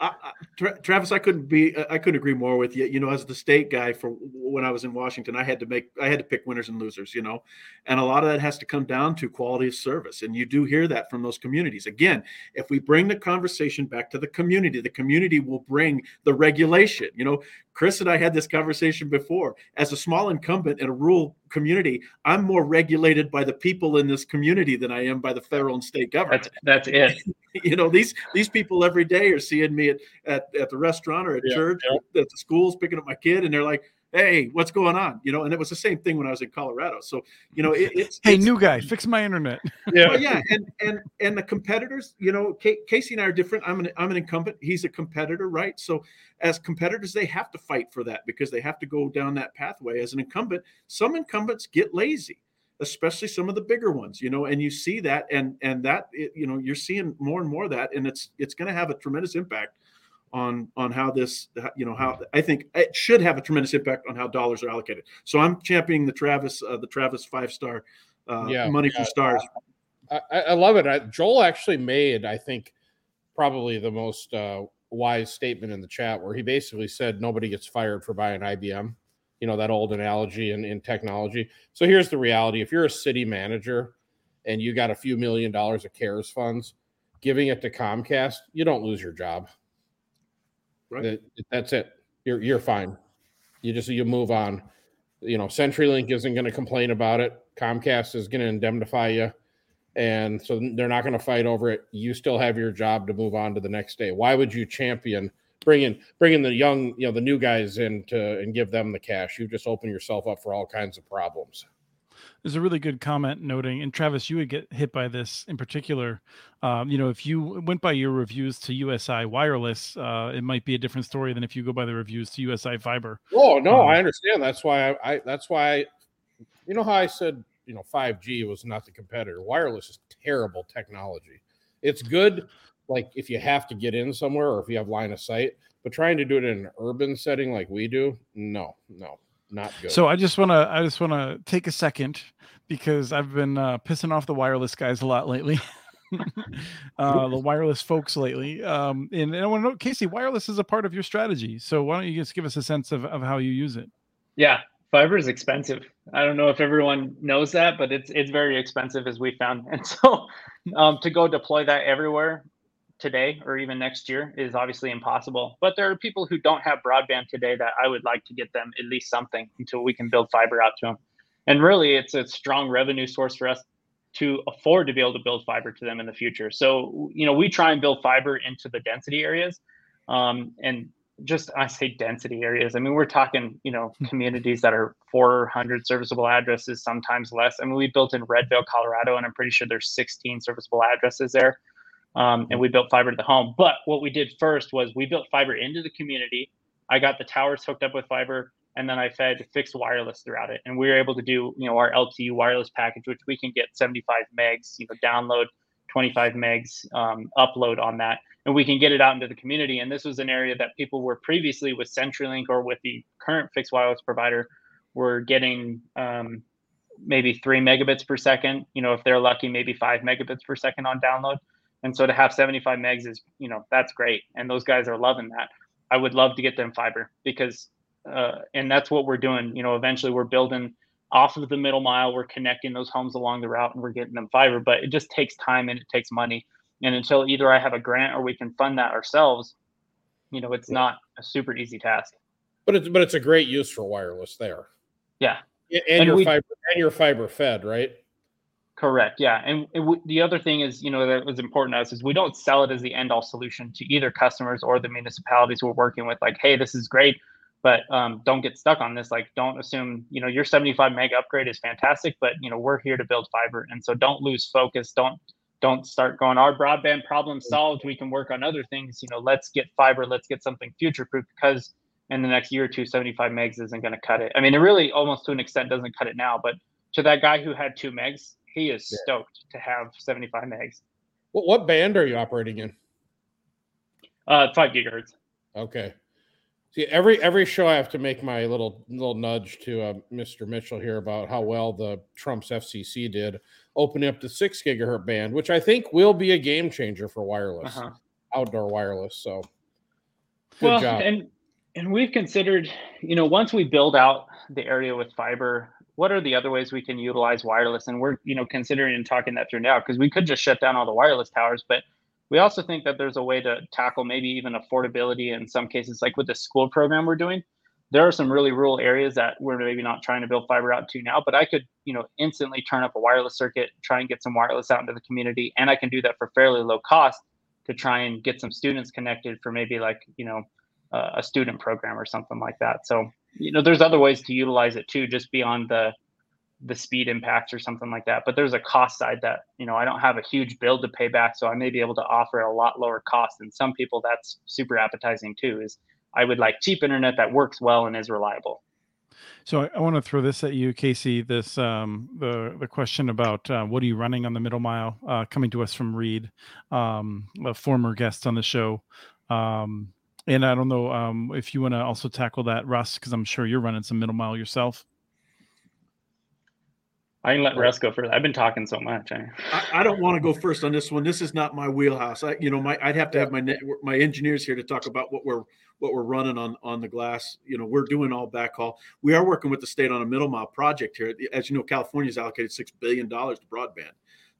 I, Tra- Travis, I couldn't be, I couldn't agree more with you. You know, as the state guy for when I was in Washington, I had to make, I had to pick winners and losers. You know, and a lot of that has to come down to quality of service, and you do hear that from those communities. Again, if we bring the conversation back to the community, the community will bring the regulation. You know, Chris and I had this conversation before. As a small incumbent in a rural community, I'm more regulated by the people in this community than I am by the federal and state government. That's, that's it. you know, these these people every day are seeing me at at, at the restaurant or at yeah, church, yeah. at the schools, picking up my kid, and they're like, hey, what's going on? You know, and it was the same thing when I was in Colorado. So, you know, it, it's hey, it's, new guy, fix my internet. Yeah, well, yeah, and and and the competitors, you know, Casey and I are different. I'm an I'm an incumbent. He's a competitor, right? So, as competitors, they have to fight for that because they have to go down that pathway. As an incumbent, some incumbents get lazy especially some of the bigger ones you know and you see that and and that it, you know you're seeing more and more of that and it's it's going to have a tremendous impact on on how this you know how I think it should have a tremendous impact on how dollars are allocated. So I'm championing the Travis uh, the Travis five star uh, yeah, money yeah. for stars. I, I love it. I, Joel actually made I think probably the most uh, wise statement in the chat where he basically said nobody gets fired for buying IBM. You know that old analogy in, in technology. So here's the reality: if you're a city manager and you got a few million dollars of CARES funds, giving it to Comcast, you don't lose your job Right. That, that's it. You're you're fine. You just you move on. You know, CenturyLink isn't going to complain about it. Comcast is going to indemnify you, and so they're not going to fight over it. You still have your job to move on to the next day. Why would you champion bringing bringing the young, you know, the new guys in to and give them the cash? You just open yourself up for all kinds of problems. There's a really good comment noting, and Travis, you would get hit by this in particular. Um, you know, if you went by your reviews to USI Wireless, uh, it might be a different story than if you go by the reviews to USI Fiber. Oh no, um, I understand. That's why I, I that's why you know how I said you know 5G was not the competitor. Wireless is terrible technology. It's good like if you have to get in somewhere or if you have line of sight, but trying to do it in an urban setting like we do, no, no, not good. So I just want to I just want to take a second because I've been uh, pissing off the wireless guys a lot lately. uh, the wireless folks lately. Um, and, and I want to know, Casey, wireless is a part of your strategy. So why don't you just give us a sense of, of how you use it? Yeah, fiber is expensive. I don't know if everyone knows that, but it's it's very expensive as we found. And so um, to go deploy that everywhere today or even next year is obviously impossible. But there are people who don't have broadband today that I would like to get them at least something until we can build fiber out to them. And really, it's a strong revenue source for us to afford to be able to build fiber to them in the future. So, you know, we try and build fiber into the density areas. Um, and just I say density areas. I mean, we're talking, you know, hmm. communities that are 400 serviceable addresses, sometimes less. I mean, we built in Redvale, Colorado, and I'm pretty sure there's 16 serviceable addresses there um, and we built fiber to the home. But what we did first was we built fiber into the community. I got the towers hooked up with fiber, and then I fed fixed wireless throughout it. And we were able to do, you know, our LTE wireless package, which we can get 75 megs, you know, download 25 megs, um, upload on that, and we can get it out into the community. And this was an area that people were previously with CenturyLink or with the current fixed wireless provider were getting um, maybe three megabits per second. You know, if they're lucky, maybe five megabits per second on download. And so to have 75 megs is, you know, that's great. And those guys are loving that. I would love to get them fiber because, uh, and that's what we're doing. You know, eventually we're building off of the middle mile, we're connecting those homes along the route and we're getting them fiber, but it just takes time and it takes money. And until either I have a grant or we can fund that ourselves, you know, it's not a super easy task. But it's but it's a great use for wireless there. Yeah. And, and your we, fiber and your fiber fed, right? Correct. Yeah, and w- the other thing is, you know, that was important to us is we don't sell it as the end all solution to either customers or the municipalities we're working with. Like, hey, this is great, but um, don't get stuck on this. Like, don't assume, you know, your 75 meg upgrade is fantastic, but you know, we're here to build fiber, and so don't lose focus. Don't don't start going our broadband problem solved. We can work on other things. You know, let's get fiber. Let's get something future proof because in the next year or two, 75 megs isn't going to cut it. I mean, it really almost to an extent doesn't cut it now, but to that guy who had two megs, he is yeah. stoked to have 75 megs. What, what band are you operating in? Uh, five gigahertz. Okay. See, every every show I have to make my little little nudge to uh, Mr. Mitchell here about how well the Trump's FCC did opening up the six gigahertz band, which I think will be a game changer for wireless, uh-huh. outdoor wireless. So, Good well, job. and and we've considered, you know, once we build out the area with fiber, what are the other ways we can utilize wireless? And we're, you know, considering and talking that through now because we could just shut down all the wireless towers, but we also think that there's a way to tackle maybe even affordability in some cases, like with the school program we're doing. There are some really rural areas that we're maybe not trying to build fiber out to now, but I could, you know, instantly turn up a wireless circuit, try and get some wireless out into the community, and I can do that for fairly low cost to try and get some students connected for maybe like, you know, uh, a student program or something like that. So, you know, there's other ways to utilize it too, just beyond the the speed impacts or something like that. But there's a cost side that, you know, I don't have a huge bill to pay back. So I may be able to offer a lot lower cost. And some people that's super appetizing too, is I would like cheap internet that works well and is reliable. So I, I want to throw this at you, Casey. This um, the the question about uh, what are you running on the middle mile, uh, coming to us from Reed, um, a former guest on the show. Um, and I don't know um, if you want to also tackle that, Russ, because I'm sure you're running some middle mile yourself. I can let Russ go first. I've been talking so much. I, I, don't want to go first on this one. This is not my wheelhouse. I, you know, my I'd have to have my network, my engineers here to talk about what we're what we're running on on the glass. You know, we're doing all backhaul. We are working with the state on a middle mile project here. As you know, California's allocated six billion dollars to broadband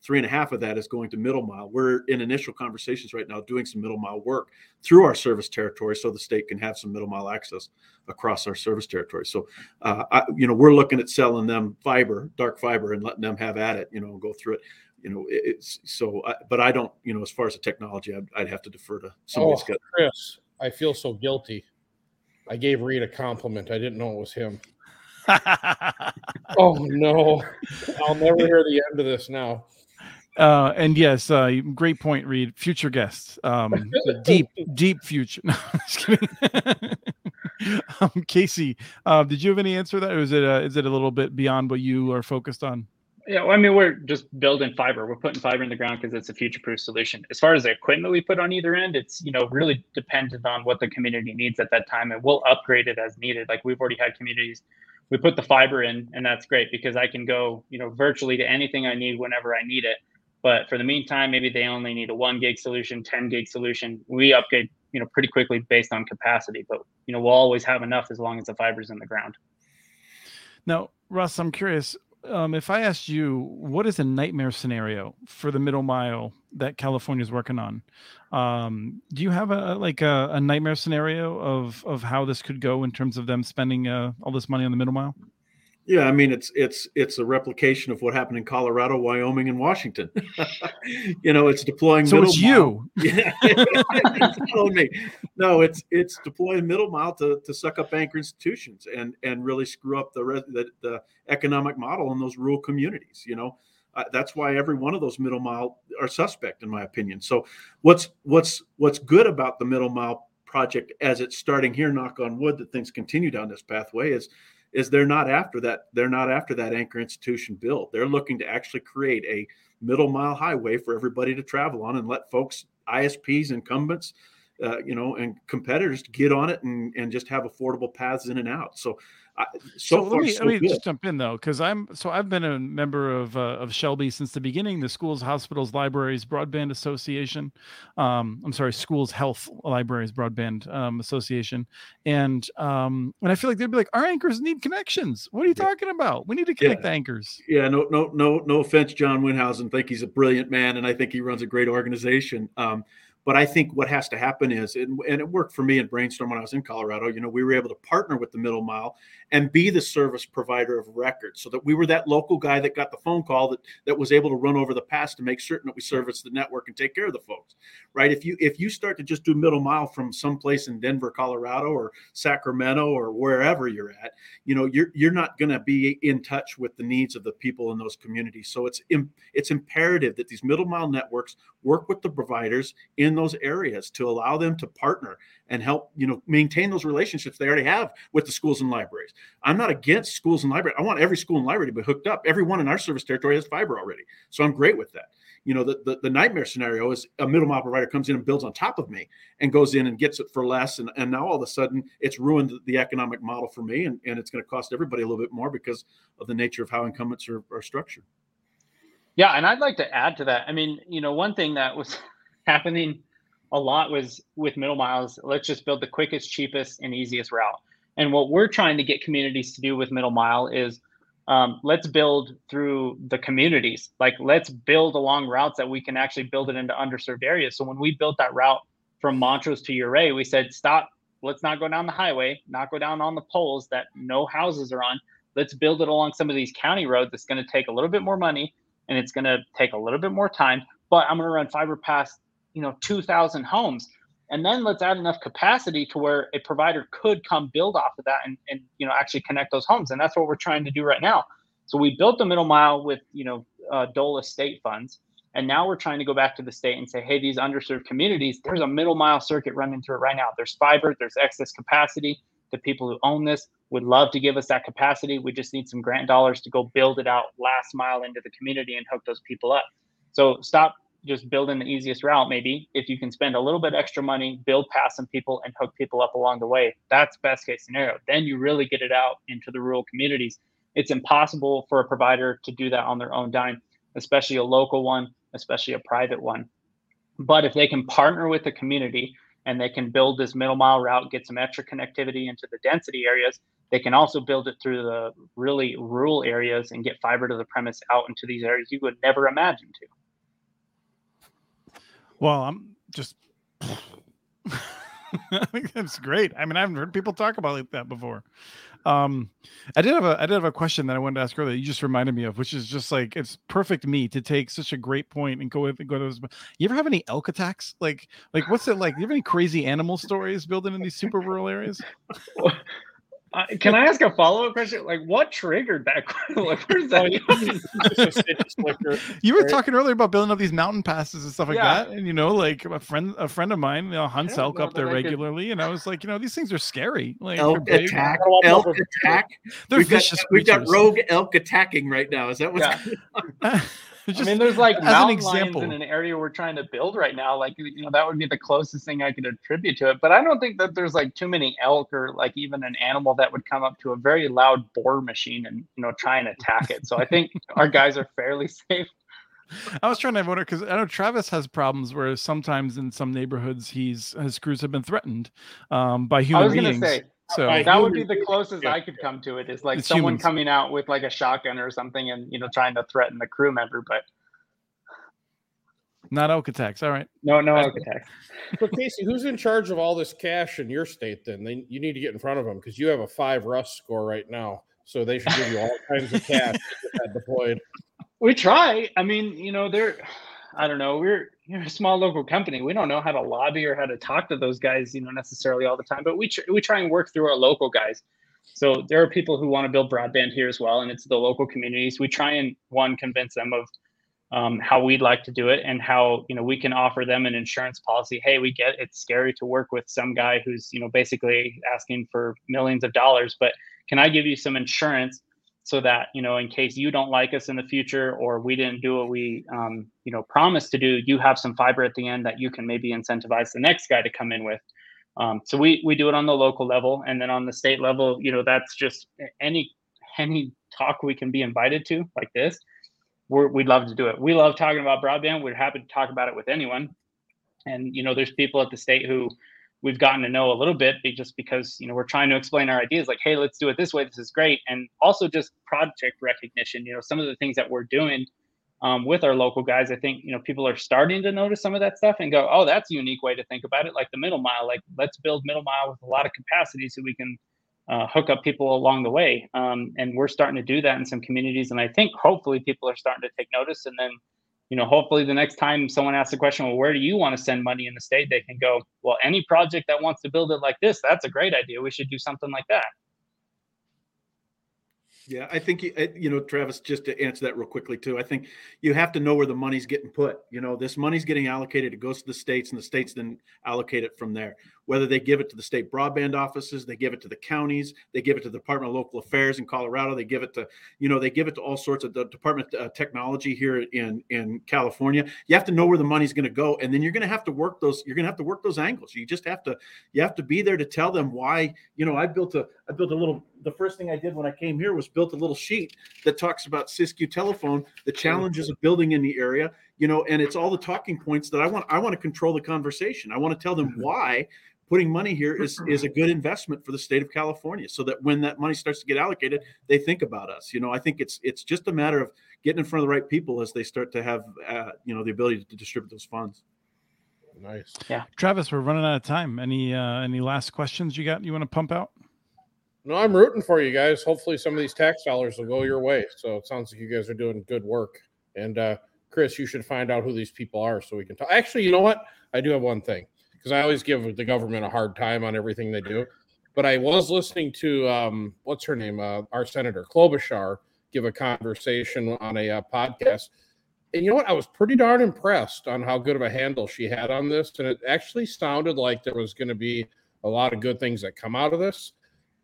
three and a half of that is going to middle mile. We're in initial conversations right now doing some middle mile work through our service territory so the state can have some middle mile access across our service territory. So, uh, I, you know, we're looking at selling them fiber, dark fiber, and letting them have at it, you know, go through it. You know, it's so, I, but I don't, you know, as far as the technology, I'd, I'd have to defer to somebody. Oh, Chris, I feel so guilty. I gave Reed a compliment. I didn't know it was him. oh no, I'll never hear the end of this now. Uh, and yes, uh, great point, Reed. Future guests, um, deep, deep future. No, just kidding. um, Casey, uh, did you have any answer to that, or is it uh, is it a little bit beyond what you are focused on? Yeah, well, I mean, we're just building fiber. We're putting fiber in the ground because it's a future-proof solution. As far as the equipment we put on either end, it's you know really dependent on what the community needs at that time, and we'll upgrade it as needed. Like we've already had communities, we put the fiber in, and that's great because I can go you know virtually to anything I need whenever I need it but for the meantime, maybe they only need a one gig solution, 10 gig solution. We upgrade, you know, pretty quickly based on capacity, but you know, we'll always have enough as long as the fiber's in the ground. Now, Russ, I'm curious. Um, if I asked you, what is a nightmare scenario for the middle mile that California is working on? Um, do you have a like a, a, nightmare scenario of of how this could go in terms of them spending uh, all this money on the middle mile? Yeah, I mean it's it's it's a replication of what happened in Colorado, Wyoming, and Washington. you know, it's deploying. So it's mile. you. Yeah, it's me. No, it's it's deploying middle mile to, to suck up anchor institutions and and really screw up the the, the economic model in those rural communities. You know, uh, that's why every one of those middle mile are suspect, in my opinion. So what's what's what's good about the middle mile project as it's starting here? Knock on wood that things continue down this pathway is is they're not after that they're not after that anchor institution build. They're looking to actually create a middle mile highway for everybody to travel on and let folks isps incumbents uh, you know and competitors get on it and, and just have affordable paths in and out. So so, so let me, so let me just jump in though, because I'm so I've been a member of uh, of Shelby since the beginning. The schools, hospitals, libraries, broadband association. Um, I'm sorry, schools, health, libraries, broadband um, association, and um, and I feel like they'd be like, our anchors need connections. What are you yeah. talking about? We need to connect yeah. the anchors. Yeah, no, no, no, no offense, John Windhausen. Think he's a brilliant man, and I think he runs a great organization. Um, but I think what has to happen is, and, and, it worked for me in Brainstorm when I was in Colorado, you know, we were able to partner with the middle mile and be the service provider of record so that we were that local guy that got the phone call that, that was able to run over the pass to make certain that we service the network and take care of the folks, right? If you, if you start to just do middle mile from someplace in Denver, Colorado or Sacramento or wherever you're at, you know, you're, you're not going to be in touch with the needs of the people in those communities. So it's, it's imperative that these middle mile networks work with the providers in those areas to allow them to partner and help you know maintain those relationships they already have with the schools and libraries. I'm not against schools and libraries i want every school and library to be hooked up. Everyone in our service territory has fiber already so i'm great with that. You know the, the, the nightmare scenario is a middle mile provider comes in and builds on top of me and goes in and gets it for less and, and now all of a sudden it's ruined the economic model for me and, and it's going to cost everybody a little bit more because of the nature of how incumbents are, are structured. Yeah and i'd like to add to that. I mean you know one thing that was happening a lot was with middle miles. Let's just build the quickest, cheapest, and easiest route. And what we're trying to get communities to do with middle mile is um, let's build through the communities. Like let's build along routes that we can actually build it into underserved areas. So when we built that route from Montrose to Ouray, we said, stop, let's not go down the highway, not go down on the poles that no houses are on. Let's build it along some of these county roads. that's going to take a little bit more money and it's going to take a little bit more time, but I'm going to run fiber past, you know, 2,000 homes. And then let's add enough capacity to where a provider could come build off of that and, and you know actually connect those homes. And that's what we're trying to do right now. So we built the middle mile with you know uh, DOLA state funds, and now we're trying to go back to the state and say, hey, these underserved communities, there's a middle mile circuit running through it right now. There's fiber, there's excess capacity. The people who own this would love to give us that capacity. We just need some grant dollars to go build it out last mile into the community and hook those people up. So stop just building the easiest route. Maybe if you can spend a little bit extra money, build past some people and hook people up along the way. That's best case scenario. Then you really get it out into the rural communities. It's impossible for a provider to do that on their own dime, especially a local one, especially a private one. But if they can partner with the community and they can build this middle mile route, get some extra connectivity into the density areas, they can also build it through the really rural areas and get fiber to the premise out into these areas you would never imagine to. Well, I'm just. I think that's great. I mean, I haven't heard people talk about like that before. Um, I did have a I did have a question that I wanted to ask earlier. You just reminded me of, which is just like it's perfect me to take such a great point and go with go to those. You ever have any elk attacks? Like like what's it like? Do you have any crazy animal stories building in these super rural areas? Uh, can I ask a follow up question? Like, what triggered that? like, where's that? you were right? talking earlier about building up these mountain passes and stuff like yeah. that, and you know, like a friend, a friend of mine, you know, hunts elk up there regularly, could... and I was like, you know, these things are scary. Like elk attack, elk attack. They're we've vicious. Got, we've got rogue elk attacking right now. Is that what's yeah. Just, I mean, there's like mountain lions in an area we're trying to build right now. Like, you know, that would be the closest thing I could attribute to it. But I don't think that there's like too many elk or like even an animal that would come up to a very loud bore machine and you know try and attack it. So I think our guys are fairly safe. I was trying to wonder because I know Travis has problems where sometimes in some neighborhoods he's his crews have been threatened um, by human beings. Say, so that would be the closest yeah. I could come to it. Is like it's someone humans. coming out with like a shotgun or something, and you know, trying to threaten the crew member, but not elk attacks. All right. No, no elk attacks. So Casey, who's in charge of all this cash in your state? Then they, you need to get in front of them because you have a five Russ score right now, so they should give you all kinds of cash deployed. We try. I mean, you know, they're. I don't know. We're you're a small local company. We don't know how to lobby or how to talk to those guys, you know, necessarily all the time. But we tr- we try and work through our local guys. So there are people who want to build broadband here as well, and it's the local communities. We try and one convince them of um, how we'd like to do it and how you know we can offer them an insurance policy. Hey, we get it's scary to work with some guy who's you know basically asking for millions of dollars, but can I give you some insurance so that you know in case you don't like us in the future or we didn't do what we um, you know promised to do you have some fiber at the end that you can maybe incentivize the next guy to come in with. Um, so we we do it on the local level and then on the state level you know that's just any any talk we can be invited to like this we would love to do it. We love talking about broadband. We're happy to talk about it with anyone. And you know there's people at the state who we've gotten to know a little bit just because you know we're trying to explain our ideas like hey let's do it this way. This is great. And also just project recognition you know some of the things that we're doing um, with our local guys i think you know people are starting to notice some of that stuff and go oh that's a unique way to think about it like the middle mile like let's build middle mile with a lot of capacity so we can uh, hook up people along the way. Um, and we're starting to do that in some communities and i think hopefully people are starting to take notice and then you know, hopefully the next time someone asks the question, well, where do you want to send money in the state? They can go, well, any project that wants to build it like this, that's a great idea. We should do something like that. Yeah, I think eh, you know, Travis. Just to answer that real quickly too, I think you have to know where the money's getting put. You know, this money's getting allocated. It goes to the states, and the states then allocate it from there. Whether they give it to the state broadband offices, they give it to the counties, they give it to the Department of Local Affairs in Colorado, they give it to, you know, they give it to all sorts of the Department of Technology here in in California. You have to know where the money's going to go, and then you're going to have to work those. You're going to have to work those angles. You just have to you have to be there to tell them why. You know, I built a I built a little. The first thing I did when I came here was built a little sheet that talks about Siskiyou telephone, the challenges of building in the area you know, and it's all the talking points that I want. I want to control the conversation. I want to tell them mm-hmm. why putting money here is is a good investment for the state of California, so that when that money starts to get allocated, they think about us. You know, I think it's it's just a matter of getting in front of the right people as they start to have uh, you know the ability to distribute those funds. Nice. Yeah. Travis, we're running out of time. Any uh any last questions you got you want to pump out? No, I'm rooting for you guys. Hopefully some of these tax dollars will go your way. So it sounds like you guys are doing good work. And uh Chris, you should find out who these people are so we can talk. Actually, you know what? I do have one thing because I always give the government a hard time on everything they do. But I was listening to um, what's her name, uh, our senator Klobuchar, give a conversation on a uh, podcast, and you know what? I was pretty darn impressed on how good of a handle she had on this, and it actually sounded like there was going to be a lot of good things that come out of this.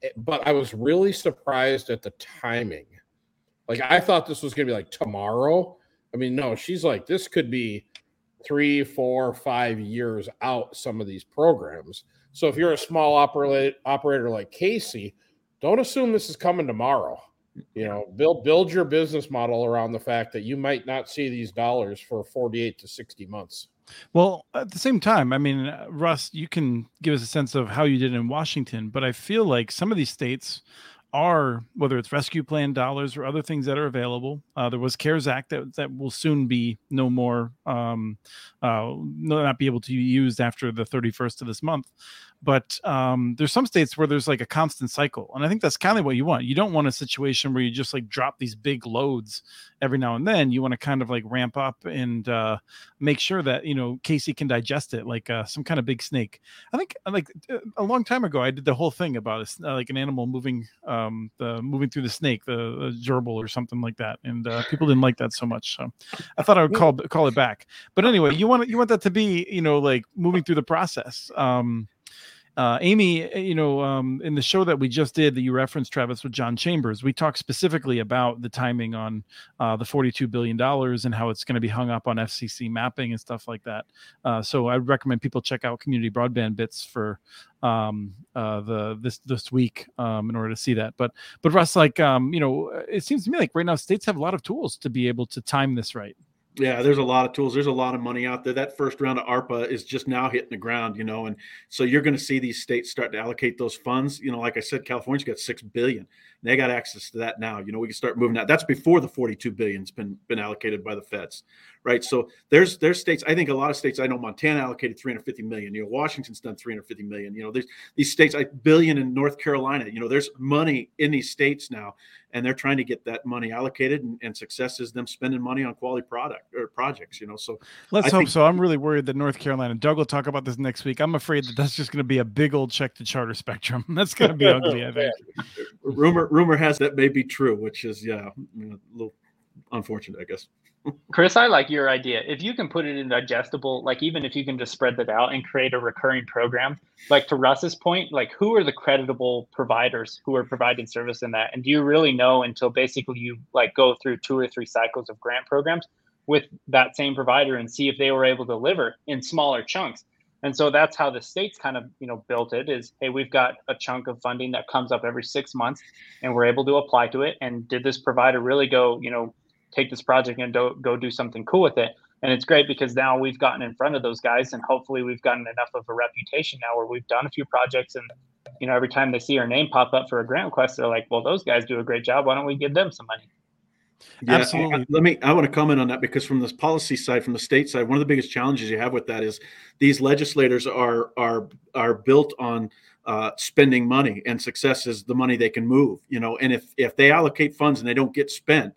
Eh, but I was really surprised at the timing. Like I thought this was going to be like tomorrow. I mean, no, she's like this could be three, four, five years out. Some of these programs. So if you're a small operator operator like Casey, don't assume this is coming tomorrow you know build build your business model around the fact that you might not see these dollars for 48 to 60 months well at the same time i mean russ you can give us a sense of how you did in washington but i feel like some of these states are whether it's rescue plan dollars or other things that are available. Uh, there was CARES Act that that will soon be no more, um, uh, not be able to be used after the 31st of this month but um, there's some states where there's like a constant cycle and i think that's kind of what you want. You don't want a situation where you just like drop these big loads every now and then. You want to kind of like ramp up and uh, make sure that you know casey can digest it like uh, some kind of big snake. I think uh, like uh, a long time ago i did the whole thing about a, uh, like an animal moving um, the moving through the snake the, the gerbil or something like that and uh, people didn't like that so much so i thought i would call call it back. But anyway you want you want that to be you know like moving through the process um, uh, Amy, eh, you know, um, in the show that we just did that you referenced, Travis, with John Chambers, we talked specifically about the timing on uh, the $42 billion and how it's going to be hung up on FCC mapping and stuff like that. Uh, so I would recommend people check out Community Broadband Bits for um, uh, the this this week um, in order to see that. But but Russ, like um, you know, it seems to me like right now states have a lot of tools to be able to time this right. Yeah, there's a lot of tools. There's a lot of money out there. That first round of ARPA is just now hitting the ground, you know, and so you're going to see these states start to allocate those funds. You know, like I said, California's got six billion. They got access to that now. You know, we can start moving that. That's before the 42 billion's been been allocated by the feds, right? So there's there's states. I think a lot of states. I know Montana allocated 350 million. You know, Washington's done 350 million. You know, there's these states. I billion in North Carolina. You know, there's money in these states now, and they're trying to get that money allocated. And, and success is them spending money on quality product or projects. You know, so let's I hope think, so. I'm really worried that North Carolina. Doug will talk about this next week. I'm afraid that that's just going to be a big old check to Charter Spectrum. That's going to be ugly. I think. Rumor rumor has that may be true, which is yeah, a little unfortunate, I guess. Chris, I like your idea. If you can put it in digestible, like even if you can just spread that out and create a recurring program, like to Russ's point, like who are the creditable providers who are providing service in that? And do you really know until basically you like go through two or three cycles of grant programs with that same provider and see if they were able to deliver in smaller chunks? And so that's how the states kind of, you know, built it is, hey, we've got a chunk of funding that comes up every six months and we're able to apply to it. And did this provider really go, you know, take this project and do, go do something cool with it? And it's great because now we've gotten in front of those guys and hopefully we've gotten enough of a reputation now where we've done a few projects and, you know, every time they see our name pop up for a grant request, they're like, well, those guys do a great job. Why don't we give them some money? Yeah, Absolutely. Let me. I want to comment on that because from this policy side, from the state side, one of the biggest challenges you have with that is these legislators are are are built on uh, spending money, and success is the money they can move. You know, and if if they allocate funds and they don't get spent,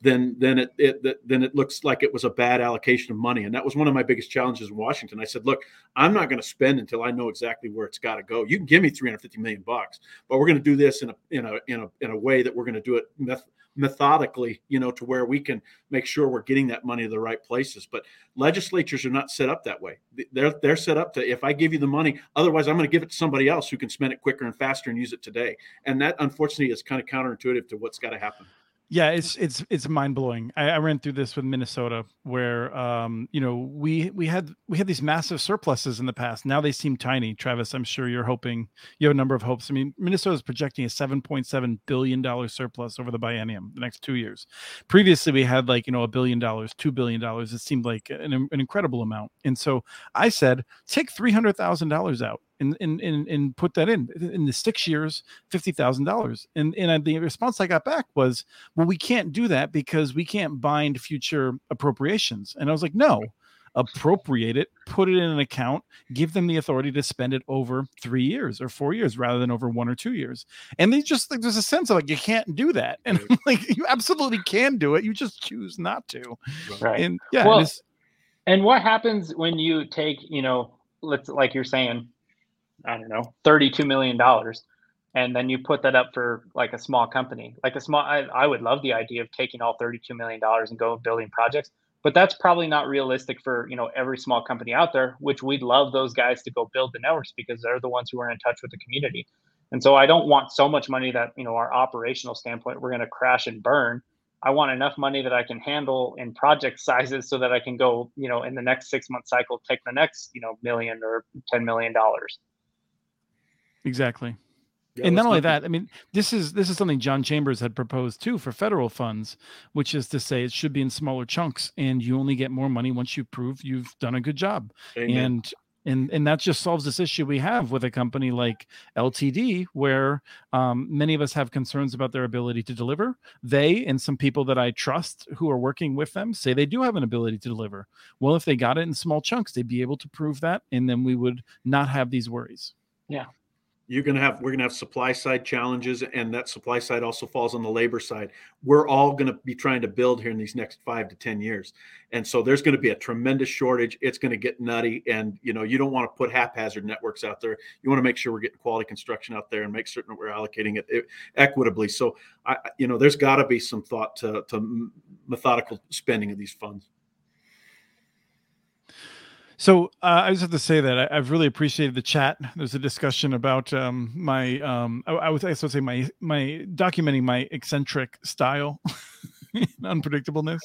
then then it, it then it looks like it was a bad allocation of money and that was one of my biggest challenges in washington i said look i'm not going to spend until i know exactly where it's got to go you can give me 350 million bucks but we're going to do this in a in a in a in a way that we're going to do it meth- methodically, you know, to where we can make sure we're getting that money to the right places. But legislatures are not set up that way. They're they're set up to if I give you the money, otherwise I'm going to give it to somebody else who can spend it quicker and faster and use it today. And that unfortunately is kind of counterintuitive to what's got to happen. Yeah, it's it's it's mind blowing. I, I, ran through this with Minnesota, where um, you know we we had we had these massive surpluses in the past. Now they seem tiny. Travis, I'm sure you're hoping you have a number of hopes. I mean, Minnesota is projecting a 7.7 billion dollar surplus over the biennium, the next two years. Previously, we had like you know a billion dollars, two billion dollars. It seemed like an, an incredible amount. And so I said, take three hundred thousand dollars out and and and, and put that in in the six years, fifty thousand dollars. And and the response I got back was, well, we can't do that because we can't bind future appropriations. And I was like, no. Appropriate it, put it in an account, give them the authority to spend it over three years or four years rather than over one or two years. And they just like there's a sense of like you can't do that, and like you absolutely can do it, you just choose not to. Right. And yeah, well, and, and what happens when you take you know let's like you're saying I don't know, $32 million. And then you put that up for like a small company, like a small, I, I would love the idea of taking all $32 million and go building projects, but that's probably not realistic for, you know, every small company out there, which we'd love those guys to go build the networks because they're the ones who are in touch with the community. And so I don't want so much money that, you know, our operational standpoint, we're going to crash and burn. I want enough money that I can handle in project sizes so that I can go, you know, in the next six month cycle, take the next, you know, million or $10 million. Exactly. Yeah, and not only that, I mean, this is this is something John Chambers had proposed too for federal funds, which is to say it should be in smaller chunks, and you only get more money once you prove you've done a good job. Amen. And and and that just solves this issue we have with a company like LTD, where um, many of us have concerns about their ability to deliver. They and some people that I trust who are working with them say they do have an ability to deliver. Well, if they got it in small chunks, they'd be able to prove that, and then we would not have these worries. Yeah, you're going to have we're going to have supply side challenges and that supply side also falls on the labor side. We're all going to be trying to build here in these next five to ten years. And so there's going to be a tremendous shortage. It's going to get nutty and you know you don't want to put haphazard networks out there. You want to make sure we're getting quality construction out there and make certain that we're allocating it equitably. So i you know there's got to be some thought to, to methodical spending of these funds so uh, I just have to say that I, have really appreciated the chat. There's a discussion about um, my, um, I, I, would I would say my my documenting my eccentric style, unpredictableness.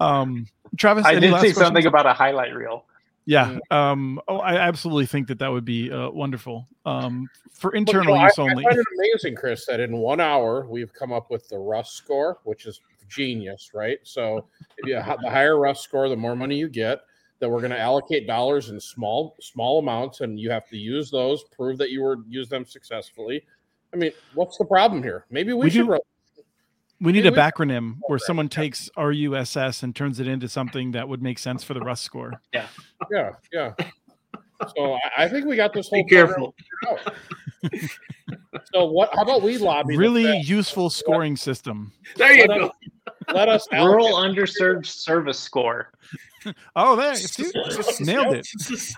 Um, Travis, I did see something about a highlight reel. Yeah. Mm. Um, oh, I absolutely think that that would be uh, wonderful um, for internal use I, only. I find it amazing, Chris, that in one hour we've come up with the Russ score, which is genius, right? So if you the higher Russ score, the more money you get that we're going to allocate dollars in small small amounts and you have to use those prove that you were use them successfully. I mean what's the problem here? Maybe we, we should do, we need a backronym where someone takes russ and turns it into something that would make sense for the russ score. Yeah. Yeah yeah. So i, I think we got this whole be careful. so what how about we lobby really useful scoring system. There you let go. us, let us rural underserved service score oh, there, see, nailed it.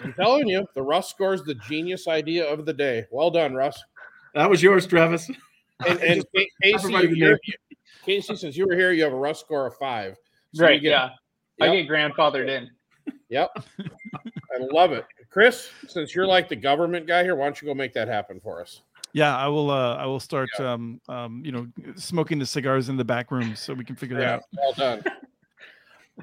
I'm telling you, the Russ score is the genius idea of the day. Well done, Russ. That was yours, Travis. And, and Casey, Casey, since you were here, you have a Russ score of five. So right. Get, yeah. Yep. I get grandfathered in. Yep. I love it. Chris, since you're like the government guy here, why don't you go make that happen for us? Yeah, I will. Uh, I will start. Yeah. Um, um, you know, smoking the cigars in the back room so we can figure yeah, that out. Well done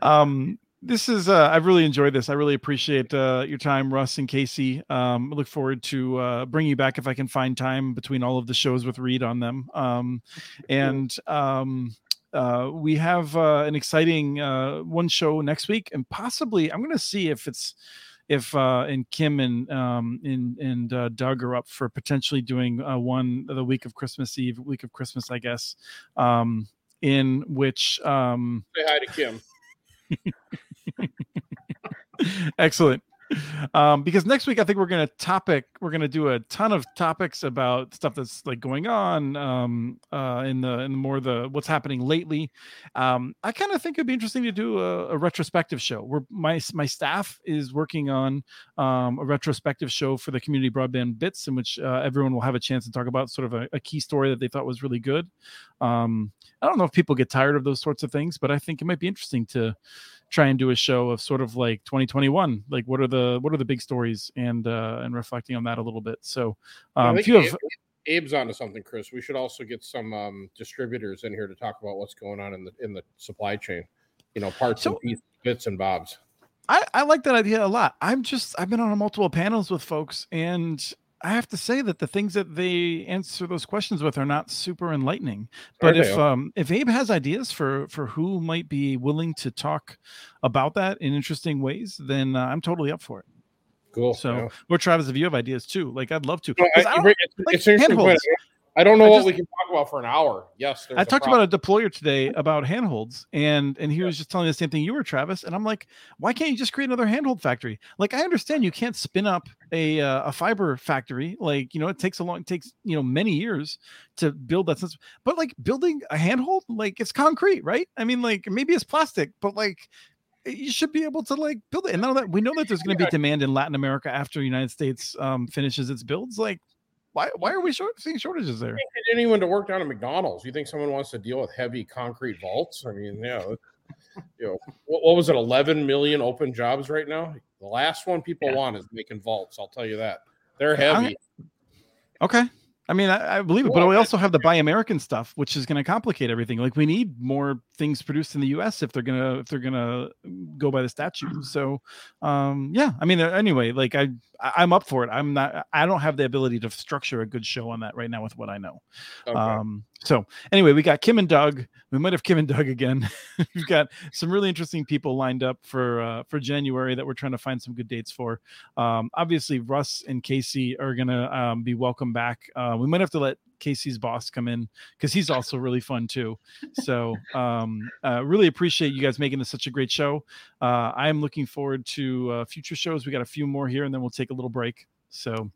um, this is uh, I've really enjoyed this. I really appreciate uh, your time, Russ and Casey. Um, I look forward to uh, bringing you back if I can find time between all of the shows with Reed on them. Um, and um, uh, we have uh, an exciting uh, one show next week, and possibly I'm going to see if it's if uh, and Kim and um, and and uh, Doug are up for potentially doing uh, one the week of Christmas Eve, week of Christmas, I guess, um, in which um, say hi to Kim. Excellent. Um, because next week I think we're gonna topic we're gonna do a ton of topics about stuff that's like going on um, uh, in the in more the what's happening lately. Um, I kind of think it'd be interesting to do a, a, retrospective show where my my staff is working on um, a retrospective show for the community broadband bits in which uh, everyone will have a chance to talk about sort of a, a key story that they thought was really good. Um, I don't know if people get tired of those sorts of things, but I think it might be interesting to try and do a show of sort of like 2021 like what are the what are the big stories and uh and reflecting on that a little bit so um if you have Abe's onto something, Chris. We should also get some um, distributors in here to talk about what's going on in the in the supply chain. You know, parts so, and pieces, bits and bobs. I, I like that idea a lot. I'm just I've been on multiple panels with folks, and I have to say that the things that they answer those questions with are not super enlightening. But if um, if Abe has ideas for for who might be willing to talk about that in interesting ways, then uh, I'm totally up for it. Cool. So, yeah. or Travis, if you have ideas too, like I'd love to. No, I, I it's, like it's handholds. I don't know I what just, we can talk about for an hour. Yes, I talked about a deployer today about handholds, and and he yeah. was just telling me the same thing you were, Travis. And I'm like, why can't you just create another handhold factory? Like, I understand you can't spin up a uh, a fiber factory. Like, you know, it takes a long, it takes you know many years to build that. Sense. But like building a handhold, like it's concrete, right? I mean, like maybe it's plastic, but like you should be able to like build it. And now that we know that there's going to be demand in Latin America after the United States um, finishes its builds, like why why are we short, seeing shortages there? anyone to work down at McDonald's. You think someone wants to deal with heavy concrete vaults? I mean, yeah. You know, what, what was it? 11 million open jobs right now. The last one people yeah. want is making vaults. I'll tell you that. They're heavy. okay. I mean, I, I believe it, but we also have the Buy American stuff, which is going to complicate everything. Like we need more things produced in the U.S. if they're gonna if they're gonna go by the statute. So, um, yeah, I mean, anyway, like I I'm up for it. I'm not. I don't have the ability to structure a good show on that right now with what I know. Okay. Um, so anyway, we got Kim and Doug. We might have Kim and Doug again. We've got some really interesting people lined up for uh, for January that we're trying to find some good dates for. Um, obviously, Russ and Casey are gonna um, be welcome back. Uh, we might have to let Casey's boss come in because he's also really fun too. So um, uh, really appreciate you guys making this such a great show. Uh, I am looking forward to uh, future shows. We got a few more here, and then we'll take a little break. So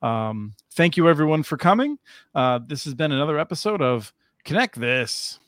um, thank you everyone for coming. Uh, this has been another episode of Connect This.